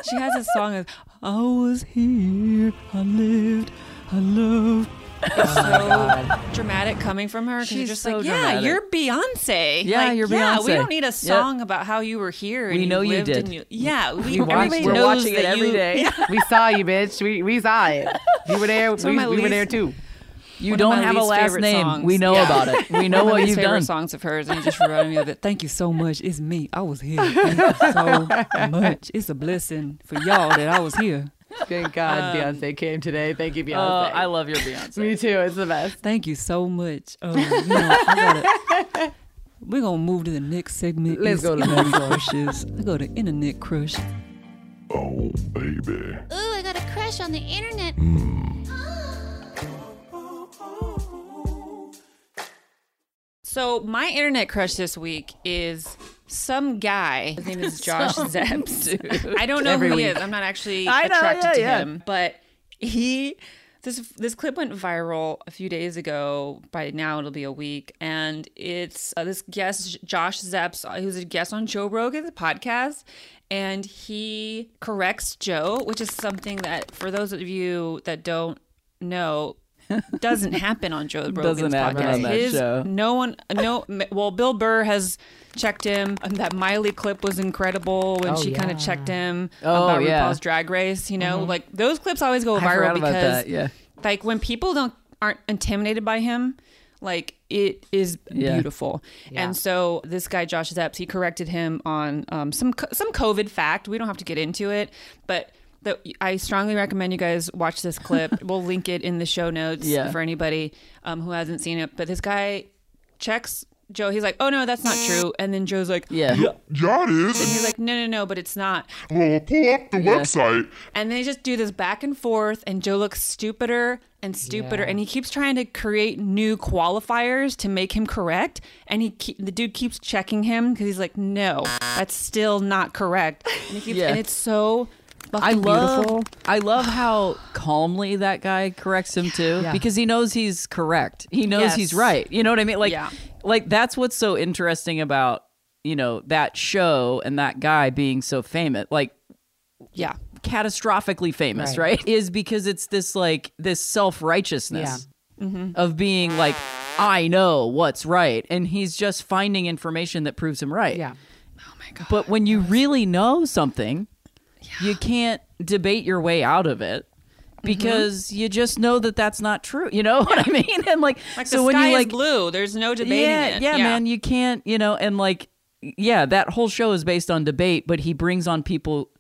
She has a song of I was here, I lived, I loved. It's oh so dramatic coming from her. 'cause you're She's just so like, yeah, dramatic. you're Beyonce. Yeah, Like, you're Beyonce. Yeah, we don't need a song about how you were here. And We know you lived did. And you, yeah, we, we watched, we're knows watching it that every you- day. Yeah. we saw you, bitch. We, we saw it. You were there. one We, of my we were there too. You One don't have a least last name. songs. We know Yeah. about it. We know One what you've favorite done. songs of hers, and it just reminded me of it. Thank you so much. It's me. I was here. Thank you so much. It's a blessing for y'all that I was here. Thank God Beyonce came today. Thank you, Oh, Beyonce. I love your Beyonce. Me too. It's the best. Thank you so much. Um, you know, gotta, we're gonna move to the next segment. Let's go to the internet crushes. I go to internet crush. Oh, baby. Ooh, I got a crush on the internet. So my internet crush this week is some guy. His name is Josh Zepps. I don't know Every who he week. is. I'm not actually I know, attracted yeah, to yeah. him, but he. This this clip went viral a few days ago. By now it'll be a week, and it's uh, this guest Josh Zepps, uh, who's a guest on Joe Rogan's podcast, and he corrects Joe, which is something that for those of you that don't know doesn't happen on Joe Rogan's podcast. His show. no one, no. Well, Bill Burr has checked him. And that Miley clip was incredible when Oh, she kind of checked him Oh, about yeah. RuPaul's Drag Race. You know, like those clips always go viral because, that, yeah. like when people don't aren't intimidated by him, like it is Yeah. beautiful. And so this guy Josh Zepps, he corrected him on um, some some COVID fact. We don't have to get into it, but that I strongly recommend you guys watch this clip. we'll link it in the show notes Yeah. for anybody um, who hasn't seen it. But this guy checks Joe. He's like, "Oh no, that's not true." And then Joe's like, Yeah. Yeah, it And he's like, "No, no, no, but it's not." Well, pull up the website. And they just do this back and forth, and Joe looks stupider and stupider, Yeah. and he keeps trying to create new qualifiers to make him correct. And he, ke- the dude keeps checking him because he's like, "No, that's still not correct." And, he keeps, Yeah. and it's so fucking I love beautiful. I love how calmly that guy corrects him too Yeah. because he knows he's correct. He knows Yes. he's right. You know what I mean? Like Yeah. like that's what's so interesting about, you know, that show and that guy being so famous. Like Yeah, catastrophically famous, Right. right? Is because it's this like this self-righteousness mm-hmm. of being like I know what's right and he's just finding information that proves him right. Yeah. Oh my god. But when you really know something, you can't debate your way out of it mm-hmm. because you just know that that's not true. You know what I mean? And like, like so the when you like, blue. There's no debating yeah, it. yeah, man, you can't, you know, and like, yeah, that whole show is based on debate, but he brings on people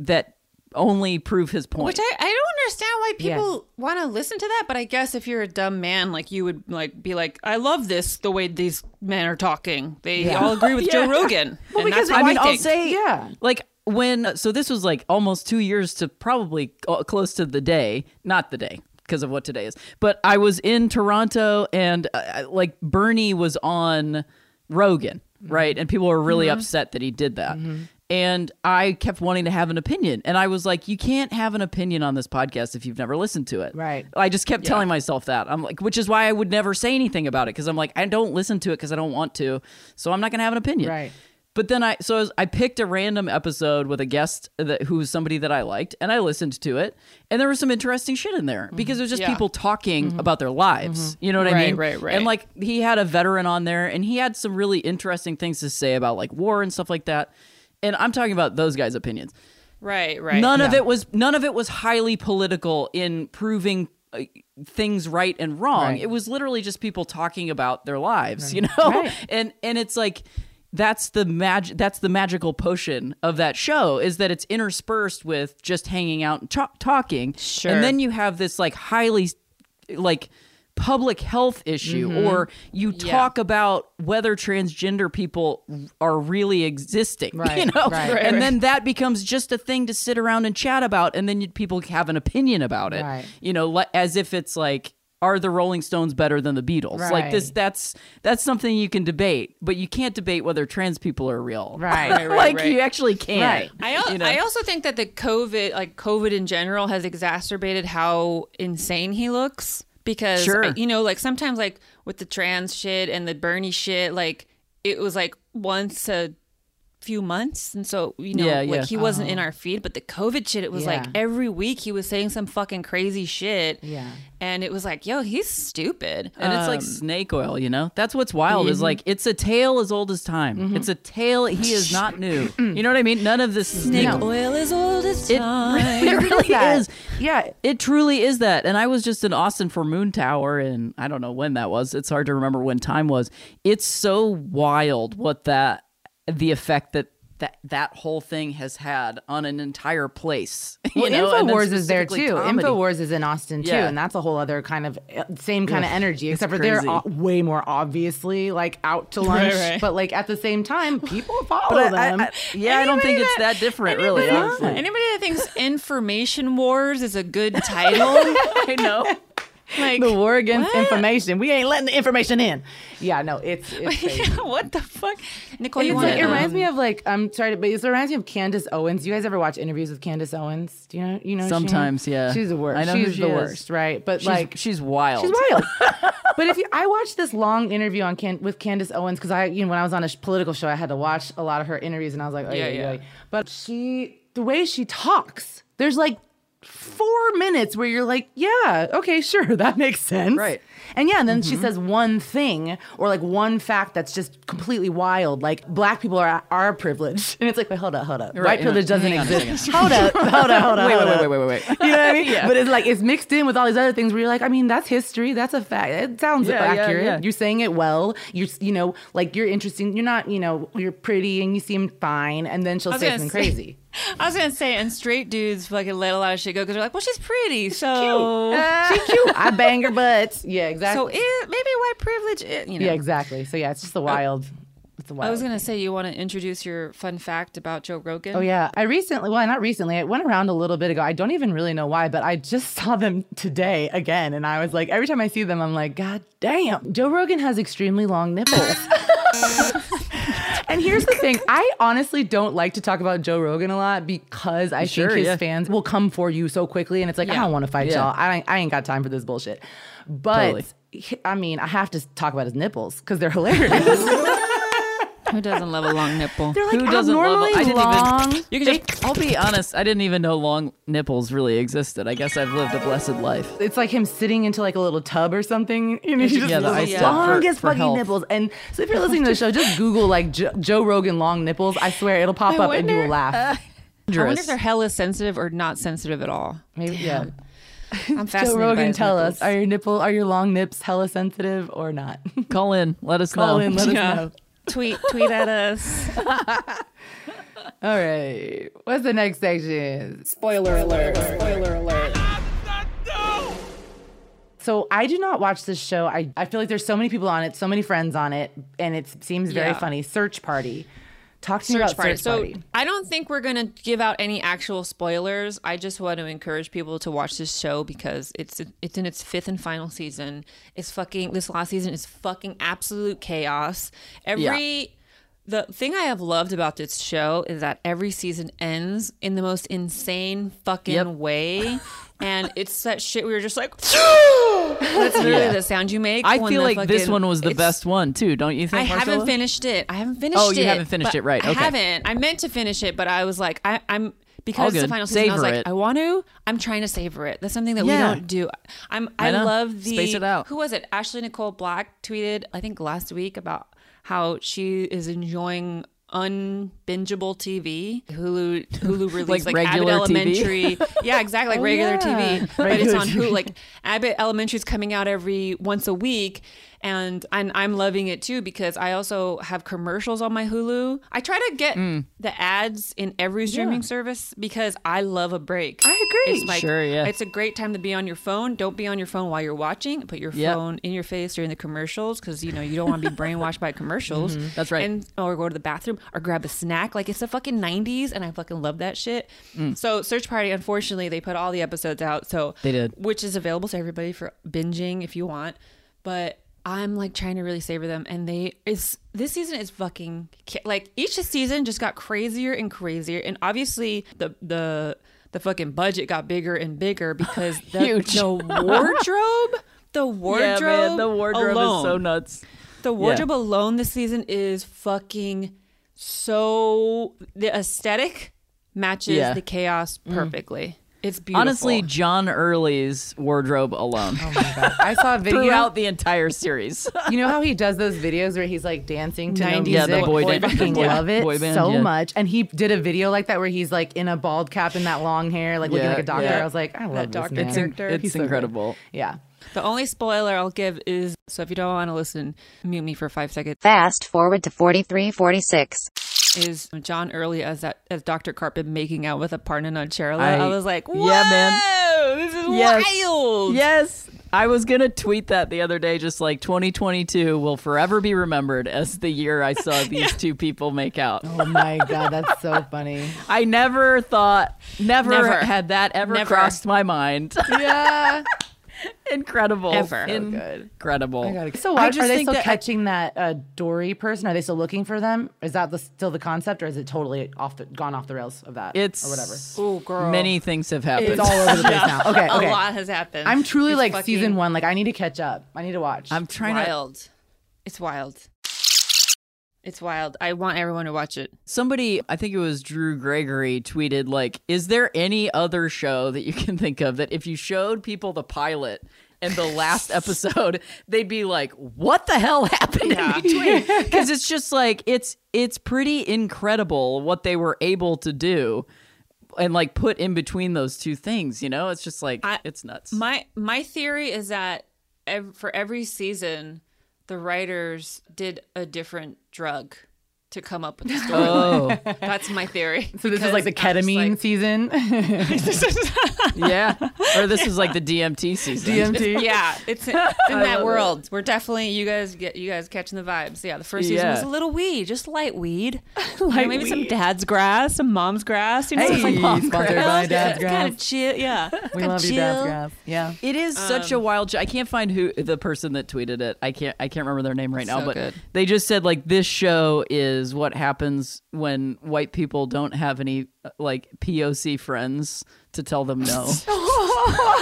that only prove his point. Which I, I don't understand why people want to listen to that, but I guess if you're a dumb man, like you would like be like, I love this the way these men are talking. They Yeah. all agree with Joe Rogan, and that's I how mean, I I'll say, Yeah. like when so this was like almost two years to probably uh, close to the day, not the day because of what today is, but I was in Toronto and uh, like Bernie was on Rogan, right, and people were really upset that he did that. And I kept wanting to have an opinion. And I was like, you can't have an opinion on this podcast if you've never listened to it. Right. I just kept telling myself that. I'm like, which is why I would never say anything about it because I'm like, I don't listen to it because I don't want to. So I'm not going to have an opinion. Right. But then I so I, was, I picked a random episode with a guest that who was somebody that I liked, and I listened to it, and there was some interesting shit in there because it was just Yeah. people talking mm-hmm. about their lives. Mm-hmm. You know what I mean? right, right. And like he had a veteran on there, and he had some really interesting things to say about like war and stuff like that. And I'm talking about those guys' opinions. Right, right. None of it was none of it was highly political in proving uh, things right and wrong. Right. It was literally just people talking about their lives, you mm-hmm. know? Right. And and it's like that's the mag- that's the magical potion of that show is that it's interspersed with just hanging out and ta- talking. Sure. And then you have this like highly like public health issue Mm-hmm. or you talk about whether transgender people are really existing Right, you know right. And right. then that becomes just a thing to sit around and chat about and then you, people have an opinion about it Right. you know as if it's like are the rolling stones better than the beatles like this that's that's something you can debate but you can't debate whether trans people are real Right. Right, right, like right. you actually can't Right. I, al- you know? I also think that the COVID, like COVID in general, has exacerbated how insane he looks. Because Sure. you know, like sometimes, like with the trans shit and the Bernie shit, like it was like once a few months, and so you know, Yeah, like yeah. he wasn't in uh-huh. our feed. But the COVID shit, it was like every week he was saying some fucking crazy shit. Yeah. and it was like, yo, he's stupid. and it's like Um, snake oil, you know. That's what's wild is mm-hmm. like it's a tale as old as time. Mm-hmm. It's a tale he is not new. you know what I mean? None of this is snake new. oil is old as time. it really is Yeah. It truly is that. And I was just in Austin for Moon Tower, and I don't know when that was. It's hard to remember when time was. It's so wild what that, the effect that that, that whole thing has had on an entire place. You Well, know? Infowars is there too. comedy. Infowars is in Austin too, Yeah. and that's a whole other kind of uh, same kind of energy. Except for they're o- way more obviously like out to lunch, right. but like at the same time, people follow But I- them. I- yeah, I don't think Anybody it's that different, really. Anybody, honestly. anybody that thinks Information Wars is a good title, I know. Like the war against what? information. We ain't letting the information in. Yeah, no, it's it's what the fuck, Niccole? It's You like, want it um, reminds me of like I'm sorry, but it reminds me of Candace Owens. You guys ever watch interviews with Candace Owens? Do you know? You know? she- Sometimes, yeah. She's the worst. I know who she's she the is. worst, right? But She's, like she's wild. She's wild. but if you, I watched this long interview on Can, with Candace Owens because I, you know, when I was on a political show, I had to watch a lot of her interviews, and I was like, oh, yeah, Yeah, yeah. yeah. But she, the way she talks, there's like four minutes where you're like, yeah, okay, sure, that makes sense, Right. And yeah, and then she mm-hmm. says one thing or like one fact that's just completely wild. Like black people are are privileged, and it's like, wait, hold up, hold up. Right, White privilege doesn't exist. Hold up, hold up, hold up. Wait, wait, wait, wait, wait, wait. You know what I mean? But it's like it's mixed in with all these other things where you're like, I mean, that's history, that's a fact. It sounds Yeah, yeah, accurate. yeah. You're saying it well. You're, you know, like you're interesting. You're not, you know, you're pretty and you seem fine, and then she'll say something say- crazy. I was gonna say, and straight dudes fucking let a lot of shit go because they're like, well, she's pretty, so she cute. I bang her butts. Yeah, exactly. so it, maybe white privilege. It, you know. yeah, exactly. So yeah, it's just the oh, wild. It's a wild. I was gonna thing. say, you want to introduce your fun fact about Joe Rogan? Oh yeah, I recently, well, not recently. it went around a little bit ago. I don't even really know why, but I just saw them today again, and I was like, every time I see them, I'm like, God damn, Joe Rogan has extremely long nipples. And here's the thing: I honestly don't like to talk about Joe Rogan a lot because I Sure, think his yeah. fans will come for you so quickly, and it's like I don't want to fight Yeah. y'all. I ain't, I ain't got time for this bullshit. But Totally. I mean, I have to talk about his nipples because they're hilarious. Who doesn't love a long nipple? they're like Who doesn't love? abnormally I didn't long. even. You can just I'll be honest. I didn't even know long nipples really existed. I guess I've lived a blessed life. it's like him sitting into like a little tub or something. You know, he's just Yeah, the the ice tub for- longest for fucking health. nipples. And so if you're listening to the show, just Google like jo- Joe Rogan long nipples. I swear it'll pop I up and you will wonder- laugh. Uh, I wonder if Dangerous. they're hella sensitive or not sensitive at all. Maybe yeah. I'm fascinated. Joe by Rogan, his tell nipples. us: Are your nipple, are your long nips hella sensitive or not? Call in. Let us Call know. in, let Yeah. us know. Tweet tweet at us. All right, what's the next section? Spoiler alert! Spoiler alert! So I do not watch this show. I, I feel like there's so many people on it, so many friends on it, and it seems very Yeah. funny. Search Party. Talk to me Search about party. Search So I don't think we're gonna give out any actual spoilers. I just want to encourage people to watch this show because it's it's in its fifth and final season. It's fucking this last season is fucking absolute chaos. Every the thing I have loved about this show is that every season ends in the most insane fucking Yep. way. And it's that shit we were just like, that's literally Yeah. the sound you make. I feel like this one was the best one too. Don't you think? I think? haven't finished it. I haven't finished it. Oh, you haven't finished it, right. I haven't. I meant to finish it, but I was like, I, I'm because it's the final season. I was like, it. I want to. I'm trying to savor it. That's something that Yeah. we don't do. I'm. I, I love the. Space it out. Who was it? Ashley Nicole Black tweeted, I think last week about how she is enjoying unbingeable TV. Hulu Hulu released Like like, Abbott TV? Elementary. yeah, exactly, like Oh, regular yeah. TV, but it's on. Hulu. Like Abbott Elementary is coming out every once a week. And I'm, I'm loving it too because I also have commercials on my Hulu. I try to get Mm. the ads in every streaming service because I love a break. I agree. It's like Sure, yeah. it's a great time to be on your phone. Don't be on your phone while you're watching. Put your Yep. phone in your face during the commercials because you know you don't want to be brainwashed by commercials. Mm-hmm. That's right. And or go to the bathroom or grab a snack. Like it's the fucking '90s, and I fucking love that shit. So Search Party, unfortunately, they put all the episodes out. So Mm. They did. which is available to everybody for binging if you want. But I'm like trying to really savor them, and they is this season is fucking like each season just got crazier and crazier, and obviously the the the fucking budget got bigger and bigger because the, Huge. the wardrobe, the wardrobe, Yeah, man, the wardrobe alone, is so nuts. the wardrobe alone this season is fucking so the aesthetic matches Yeah. the chaos mm. perfectly. It's beautiful. Honestly, John Early's wardrobe alone Oh my god! I saw a video. throughout the entire series. You know how he does those videos where he's like dancing to 90s? Yeah, the boy I dan- fucking boy- love it boy band, so yeah. much. And he did a video like that where he's like in a bald cap and that long hair, like looking like a doctor. yeah. I was like, I love That this doctor man. it's character. it's He's so incredible. Yeah. The only spoiler I'll give is so if you don't want to listen, mute me for five seconds. Fast forward to 4346. Is John Early as that as Dr. Carpet making out with a Parna Charla? I, I- was like, Whoa, Yeah, man. this is Yes. wild. yes, I was gonna tweet that the other day. Just like 2022 will forever be remembered as the year I saw these two people make out. Oh my god, that's so funny. I never thought, never, Never. had that ever Never. crossed my mind. Yeah. Incredible, Ever. So good. incredible. I So I what, just are they still that- catching that uh, Dory person? Are they still looking for them? Is that the, still the concept, or is it totally off the gone off the rails of that? It's or whatever. Oh, girl. Many things have happened. It's all over the place now. Okay, okay. A lot has happened. I'm truly It's like fucking season one. Like I need to catch up. I need to watch. I'm trying to. wild. It's wild. It's wild. I want everyone to watch it. Somebody, I think it was Drew Gregory, tweeted like, "Is there any other show that you can think of that if you showed people the pilot and the last episode, they'd be like, "What the hell happened in between?" Because it's just like it's it's pretty incredible what they were able to do, and like put in between those two things. You know, it's just like I- it's nuts. My my theory is that ev- for every season, the writers did a different drug to come up with the story. oh That's my theory. So this is like the ketamine just season. yeah, or this is like the DMT season. DMT. like- yeah, it's in, it's in that world. We're definitely you guys get you guys catching the vibes. Yeah, the first season Yeah. was a little weed, just light weed. You know, maybe some dad's grass, some mom's grass. You know, Hey, it's like sponsored by Dad's Kind Grass. of chill. Yeah, We Kinda love you, chill. Dad's Grass. Yeah. It is such Um, a wild. sh- I can't find who the person that tweeted it. I can't. I can't remember their name right now. So but good. they just said like this show is what happens when white people don't have any uh, like POC friends to tell them no.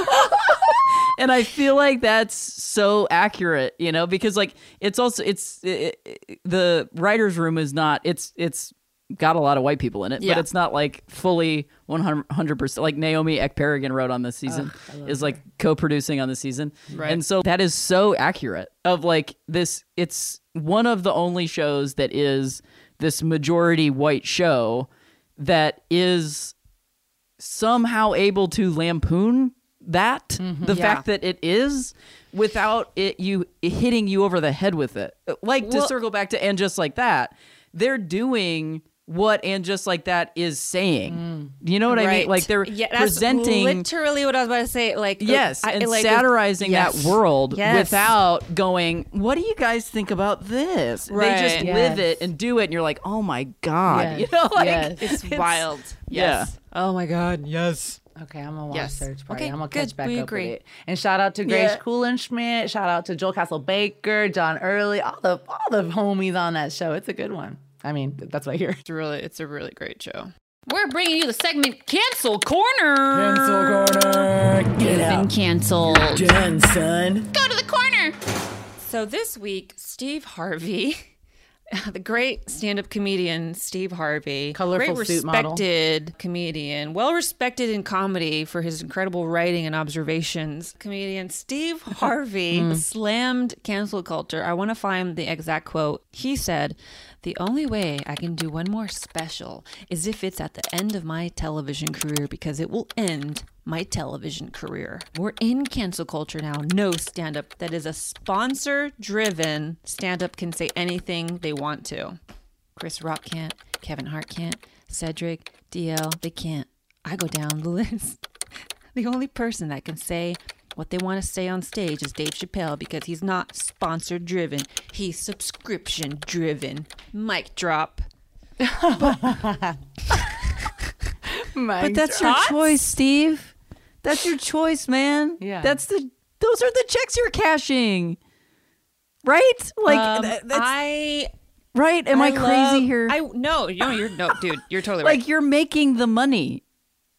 and I feel like that's so accurate, you know, because like it's also it's it, it- the writers' room is not. It's it's got a lot of white people in it, Yeah. but it's not like fully 100 percent. Like Naomi Ekperigin wrote on this season is like co-producing on the season, Right. and so that is so accurate. Of like this, it's one of the only shows that is this majority white show that is somehow able to lampoon that the Yeah. fact that it is without it you hitting you over the head with it like to circle back to and just like that they're doing what and just like that is saying mm. you know what i mean like they're yeah, that's presenting literally what I was about to say. Like uh, Yes, I- and like, satirizing yes. that world Yes. without going, what do you guys think about this? They just Right. live it and do it, and you're like, oh my God. Yes. You know, like, Yes. It's wild. Yeah. Yes. Oh my god. Yes. Okay, I'm gonna watch Yes. Search Party. Okay, I'm gonna good. catch back We up agree. with it. And shout out to Grace Yeah. Kuhlenschmidt. Shout out to Joel Castle Baker, John Early, all the all the homies on that show. It's a good one. I mean, that's what I hear. It's really it's a really great show. We're bringing you the segment Cancel Corner. Cancel Corner. Get out. Been canceled. done, son. Go to the corner. So this week, Steve Harvey, the great stand-up comedian Steve Harvey, Colorful great suit model. respected comedian, well respected in comedy for his incredible writing and observations. Comedian Steve Harvey hmm. slammed cancel culture. I want to find the exact quote. He said, "The only way I can do one more special is if it's at the end of my television career because it will end my television career. We're in cancel culture now. No stand up that is a sponsor driven stand up can say anything they want to. Chris Rock can't, Kevin Hart can't, Cedric, DL, they can't. I go down the list. The only person that can say what they want to say on stage is Dave Chappelle because he's not sponsor driven. He's subscription driven. Mic drop. But that's your choice, Steve. That's your choice, man. Yeah. That's the those are the checks you're cashing. Right? Like Um, th- I right. Am I, love- crazy here? I no, no, you're no, dude. You're totally right. like you're making the money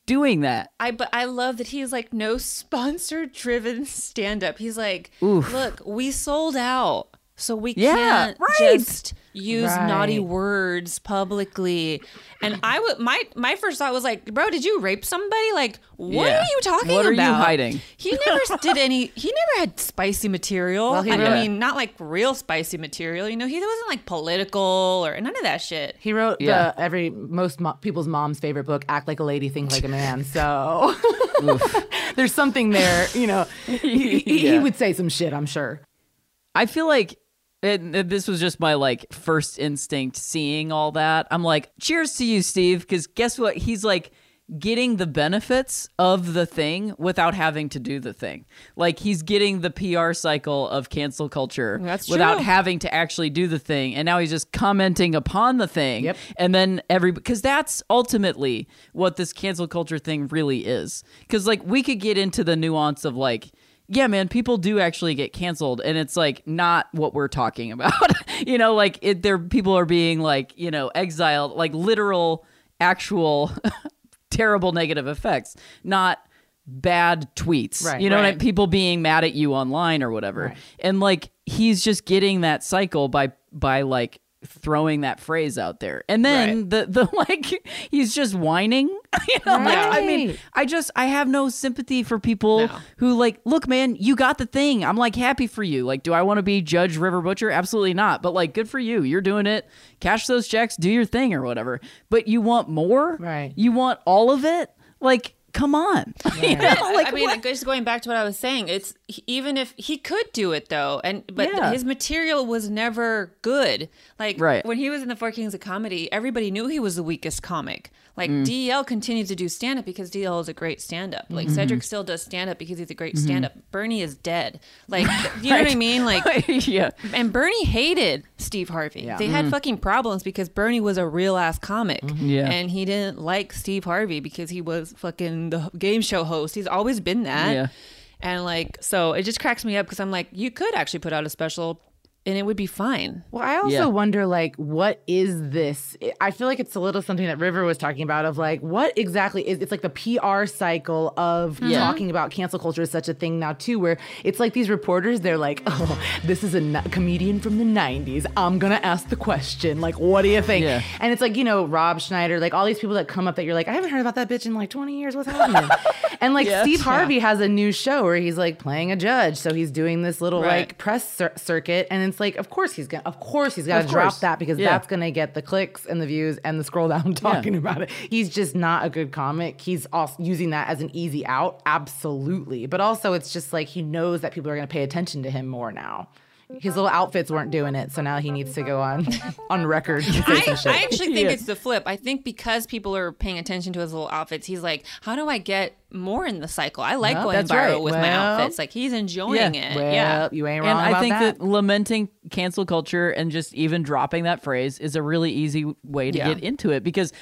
doing that. I but I love that he's like no sponsor driven stand up. He's like, Oof. look, we sold out. So we Yeah, can't right. just use Right. naughty words publicly. And I would my my first thought was like, bro, did you rape somebody? Like, what Yeah. are you talking What are you about? hiding? He never did any. He never had spicy material. Well, he I wrote- mean, not like real spicy material. You know, he wasn't like political or none of that shit. He wrote Yeah. the every most mo- people's mom's favorite book, "Act Like a Lady, Think Like a Man." So there's something there, you know. He, he, he would say some shit, I'm sure. I feel like and this was just my like first instinct seeing all that. I'm like, cheers to you, Steve, because guess what? He's like getting the benefits of the thing without having to do the thing. Like he's getting the PR cycle of cancel culture That's without true. having to actually do the thing. And now he's just commenting upon the thing. Yep. And then every because that's ultimately what this cancel culture thing really is. Because like we could get into the nuance of like yeah, man, people do actually get canceled, and it's like not what we're talking about. you know, like it, there people are being like you know exiled, like literal, actual, terrible negative effects, not bad tweets. Right, you know, what I- right. people being mad at you online or whatever, and like he's just getting that cycle by by like throwing that phrase out there. And then the the like he's just whining. you know, like, I mean, I just I have no sympathy for people No. who like, look, man, you got the thing. I'm like happy for you. Like, do I want to be Judge River Butcher? Absolutely not. But like, good for you. You're doing it. Cash those checks. Do your thing or whatever. But you want more. Right. You want all of it. Like, come on. You know, like I mean, what? just going back to what I was saying, it's he- even if he could do it though, and but Yeah. his material was never good. Like Right. when he was in the Four Kings of Comedy, everybody knew he was the weakest comic. Like Mm. DL continues to do stand up because DL is a great stand up. Like Mm-hmm. Cedric still does stand up because he's a great stand up. Bernie is dead. Like you know what I mean? Like yeah. and Bernie hated Steve Harvey. They had fucking problems because Bernie was a real ass comic. Mm-hmm. Yeah. And he didn't like Steve Harvey because he was fucking the game show host. He's always been that. Yeah. And like, so it just cracks me up because I'm like, you could actually put out a special and it would be fine. Well, I also Yeah. wonder, like, what is this? I feel like it's a little something that River was talking about of like, what exactly is it's like the PR cycle of mm-hmm. talking about cancel culture is such a thing now, too, where it's like these reporters, they're like, oh, this is a n- comedian from the 90s. I'm going to ask the question. Like, what do you think? Yeah. And it's like, you know, Rob Schneider, like all these people that come up that you're like, I haven't heard about that bitch in like 20 years. What's happening? and like Steve Harvey has a new show where he's like playing a judge. So he's doing this little Right. like press cir- circuit. And it's like, of course he's gonna, of course he's got to drop that because Yeah. that's gonna get the clicks and the views and the scroll down talking about it. He's just not a good comic. He's also using that as an easy out, absolutely. But also, it's just like he knows that people are gonna pay attention to him more now. His little outfits weren't doing it, so now he needs to go on on record I. I actually think Yeah. it's the flip. I think because people are paying attention to his little outfits, he's like, how do I get more in the cycle? I like Well, going viral right. with my Well- outfits. Like he's enjoying Yeah. it. well, yeah. you ain't wrong and I think that. that. lamenting cancel culture and just even dropping that phrase is a really easy way to Yeah. get into it because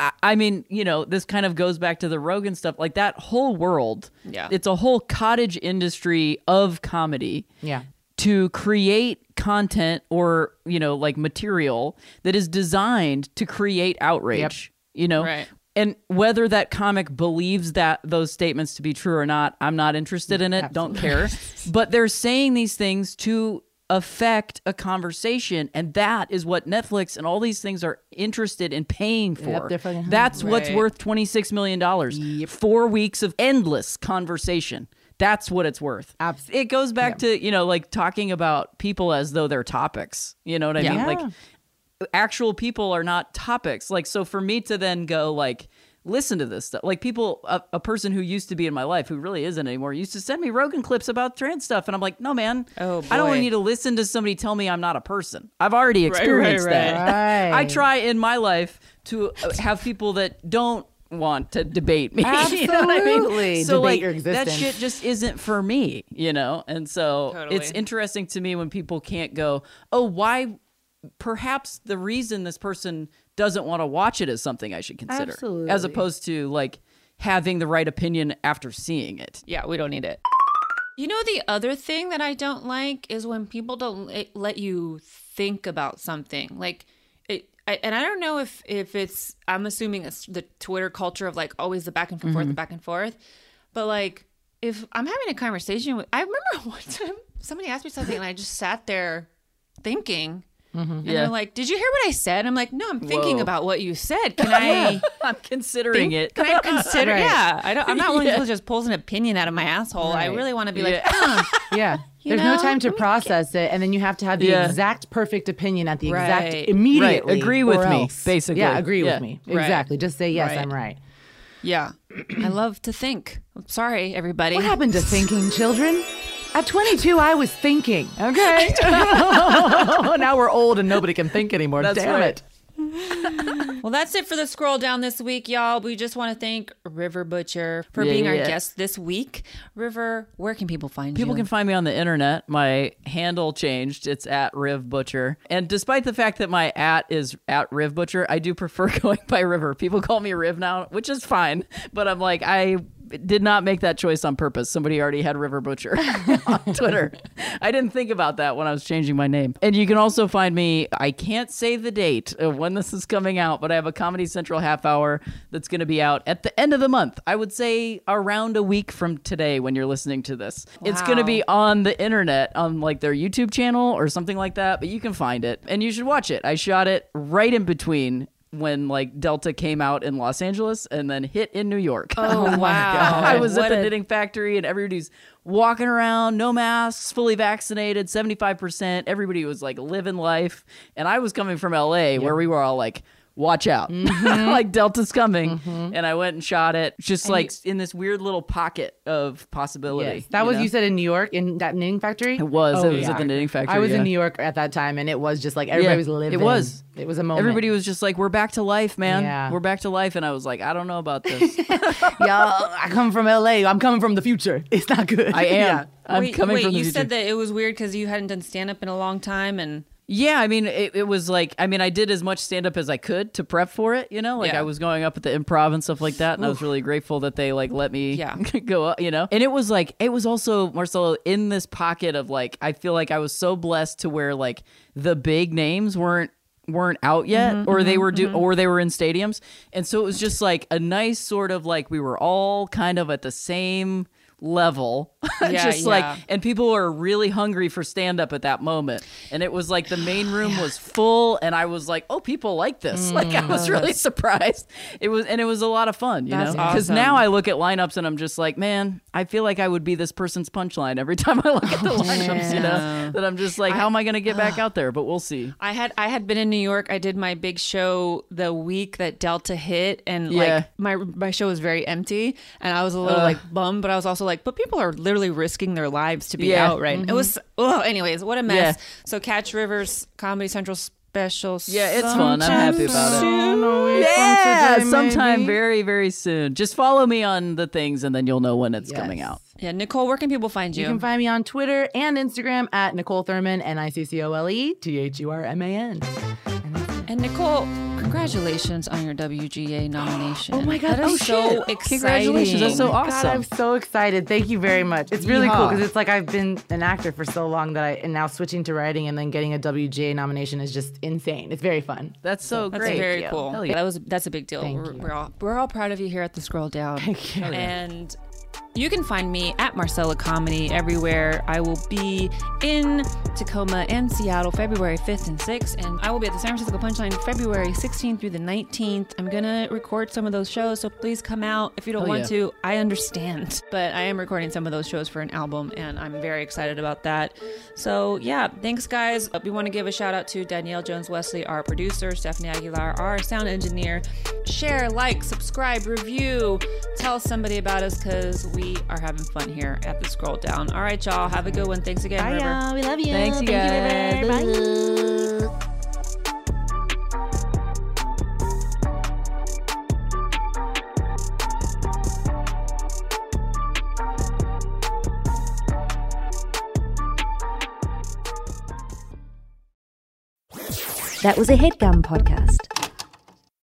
I, I mean, you know, this kind of goes back to the Rogan stuff. Like that whole world, Yeah. it's a whole cottage industry of comedy. Yeah. To create content or, you know, like material that is designed to create outrage, you know? Right. And whether that comic believes that those statements to be true or not, I'm not interested in it. Don't care. But they're saying these things to affect a conversation, and that is what Netflix and all these things are interested in paying for. fucking- That's what's worth twenty six million dollars. Four weeks of endless conversation. That's what it's worth. Abs- It goes back to you know like talking about people as though they're topics. You know what I mean? Like actual people are not topics. Like, so for me to then go like, listen to this stuff, like people, a, a person who used to be in my life who really isn't anymore used to send me Rogan clips about trans stuff, and I'm like, no, man, Oh, I don't boy. need to listen to somebody tell me I'm not a person. I've already experienced right. that. Right. I try in my life to uh, have people that don't want to debate me. you know what I mean? Absolutely. So Debate like your that shit just isn't for me, you know? And so Totally. it's interesting to me when people can't go, "Oh, why perhaps the reason this person doesn't want to watch it is something I should consider." As opposed to like having the right opinion after seeing it. Yeah, we don't need it. You know, the other thing that I don't like is when people don't let- let you think about something. Like, it, I, and I don't know if if it's. I'm assuming it's the Twitter culture of like always the back and forth, the mm-hmm. back and forth. But like, if I'm having a conversation with, I remember one time somebody asked me something and I just sat there thinking. Mm-hmm. And Yeah. they're like, "Did you hear what I said?" I'm like, "No, I'm thinking Whoa. about what you said. Can I I'm considering it. Can I consider? Right. Yeah, I don't. I'm not one Yeah. who just pulls an opinion out of my asshole. I really want to be like, Yeah. Yeah. You There's no time to process it, and then you have to have the Yeah. exact perfect opinion at the Right. exact immediately. Agree with me, else. basically. Yeah, agree Yeah. with me. Right. Exactly. Just say yes, Right. I'm right. yeah. I love to think. Sorry, everybody. What happened to thinking, children? At 22, I was thinking. Okay. now we're old and nobody can think anymore. That's Damn right. it. Well, that's it for the scroll down this week, y'all. We just want to thank River Butcher for Yeah, being our guest this week. River, where can people find People you? People can find me on the internet. My handle changed. It's at Riv Butcher. And despite the fact that my at is at Riv Butcher, I do prefer going by River. People call me Riv now, which is fine. But I'm like, I did not make that choice on purpose. Somebody already had River Butcher on Twitter. I didn't think about that when I was changing my name. And you can also find me, I can't say the date of when this is coming out, but I have a Comedy Central half hour that's going to be out at the end of the month. I would say around a week from today when you're listening to this. It's going to be on the internet on like their YouTube channel or something like that, but you can find it and you should watch it. I shot it right in between when like Delta came out in Los Angeles and then hit in New York. Oh, oh wow. I was at the a- knitting factory and everybody's walking around, no masks, fully vaccinated, 75%. Everybody was like living life. And I was coming from LA where we were all like, watch out. Mm-hmm. like Delta's coming. Mm-hmm. And I went and shot it just like in this weird little pocket of possibility. Yes. That was know? you said in New York in that knitting factory. It was. It oh, was at the knitting factory, I was yeah. in New York at that time, and it was just like everybody Yeah, was living. it was. It was a moment. Everybody was just like, "We're back to life, man. Yeah. We're back to life." And I was like, "I don't know about this. Y'all, I come from LA. I'm coming from the future. It's not good. I am. Yeah. I'm wait, coming wait, from the you future." said that it was weird because you hadn't done stand up in a long time, and Yeah, I mean, it, it was like, I mean, I did as much stand up as I could to prep for it, you know? Like, Yeah. I was going up at the improv and stuff like that, and I was really grateful that they, like, let me Yeah. go up, you know? And it was like, it was also, Marcella, in this pocket of, like, I feel like I was so blessed to where, like, the big names weren't weren't out yet Mm-hmm, or they were do or they were in stadiums and so it was just like a nice sort of like we were all kind of at the same level. Yeah, just like and people were really hungry for stand up at that moment. And it was like the main room was full and i was like oh people like this. Like i was mm. really surprised. It was and it was a lot of fun you know? Because now i look at lineups and i'm just like man i feel like i would be this person's punchline every time i look at the lineups you know? That i'm just like how am i gonna get back out there? But we'll see. I had I had been in New York. I did my big show the week that Delta hit, and Yeah. like my my show was very empty, and I was a little like bummed, but I was also like, but people are literally risking their lives to be Yeah. out, right? It mm-hmm. was oh, anyways, what a mess. Yeah. So Catch Rivers Comedy Central special. Yeah, it's fun. I'm happy about it. Soon, always yeah sometime, sometime maybe. very very soon just follow me on the things and then you'll know when it's Yes. coming out Yeah, Niccole, where can people find you? You can find me on Twitter and Instagram at Niccole Thurman, N I C C O L E T H U R M A N. and Niccole, congratulations on your WGA nomination. Oh my God, that is oh so shit. exciting. Congratulations, that's so oh God, awesome. I'm so excited. Thank you very much. It's really cool because it's like I've been an actor for so long that I, and now switching to writing and then getting a WGA nomination is just insane. It's very fun. that's so That's great very you. cool. Hell yeah. That was that's a big deal. Thank we're, you. we're all we're all proud of you here at the Scroll Down. Thank you. And you can find me at Marcella Comedy everywhere. I will be in Tacoma and Seattle February 5th and 6th, and I will be at the San Francisco Punchline February 16th through the 19th. I'm gonna record some of those shows, so please come out. If you don't Hell want yeah. to, I understand, but I am recording some of those shows for an album, and I'm very excited about that. So yeah, thanks guys. We want to give a shout out to Danielle Jones Wesley, our producer, Stephanie Aguilar, our sound engineer. Share, like, subscribe, review, tell somebody about us because we are having fun here at the Scroll Down. All right, y'all. Have a good one. Thanks again, River. We love you. Thanks, you Thank guys. River. Bye. That was a headgum podcast.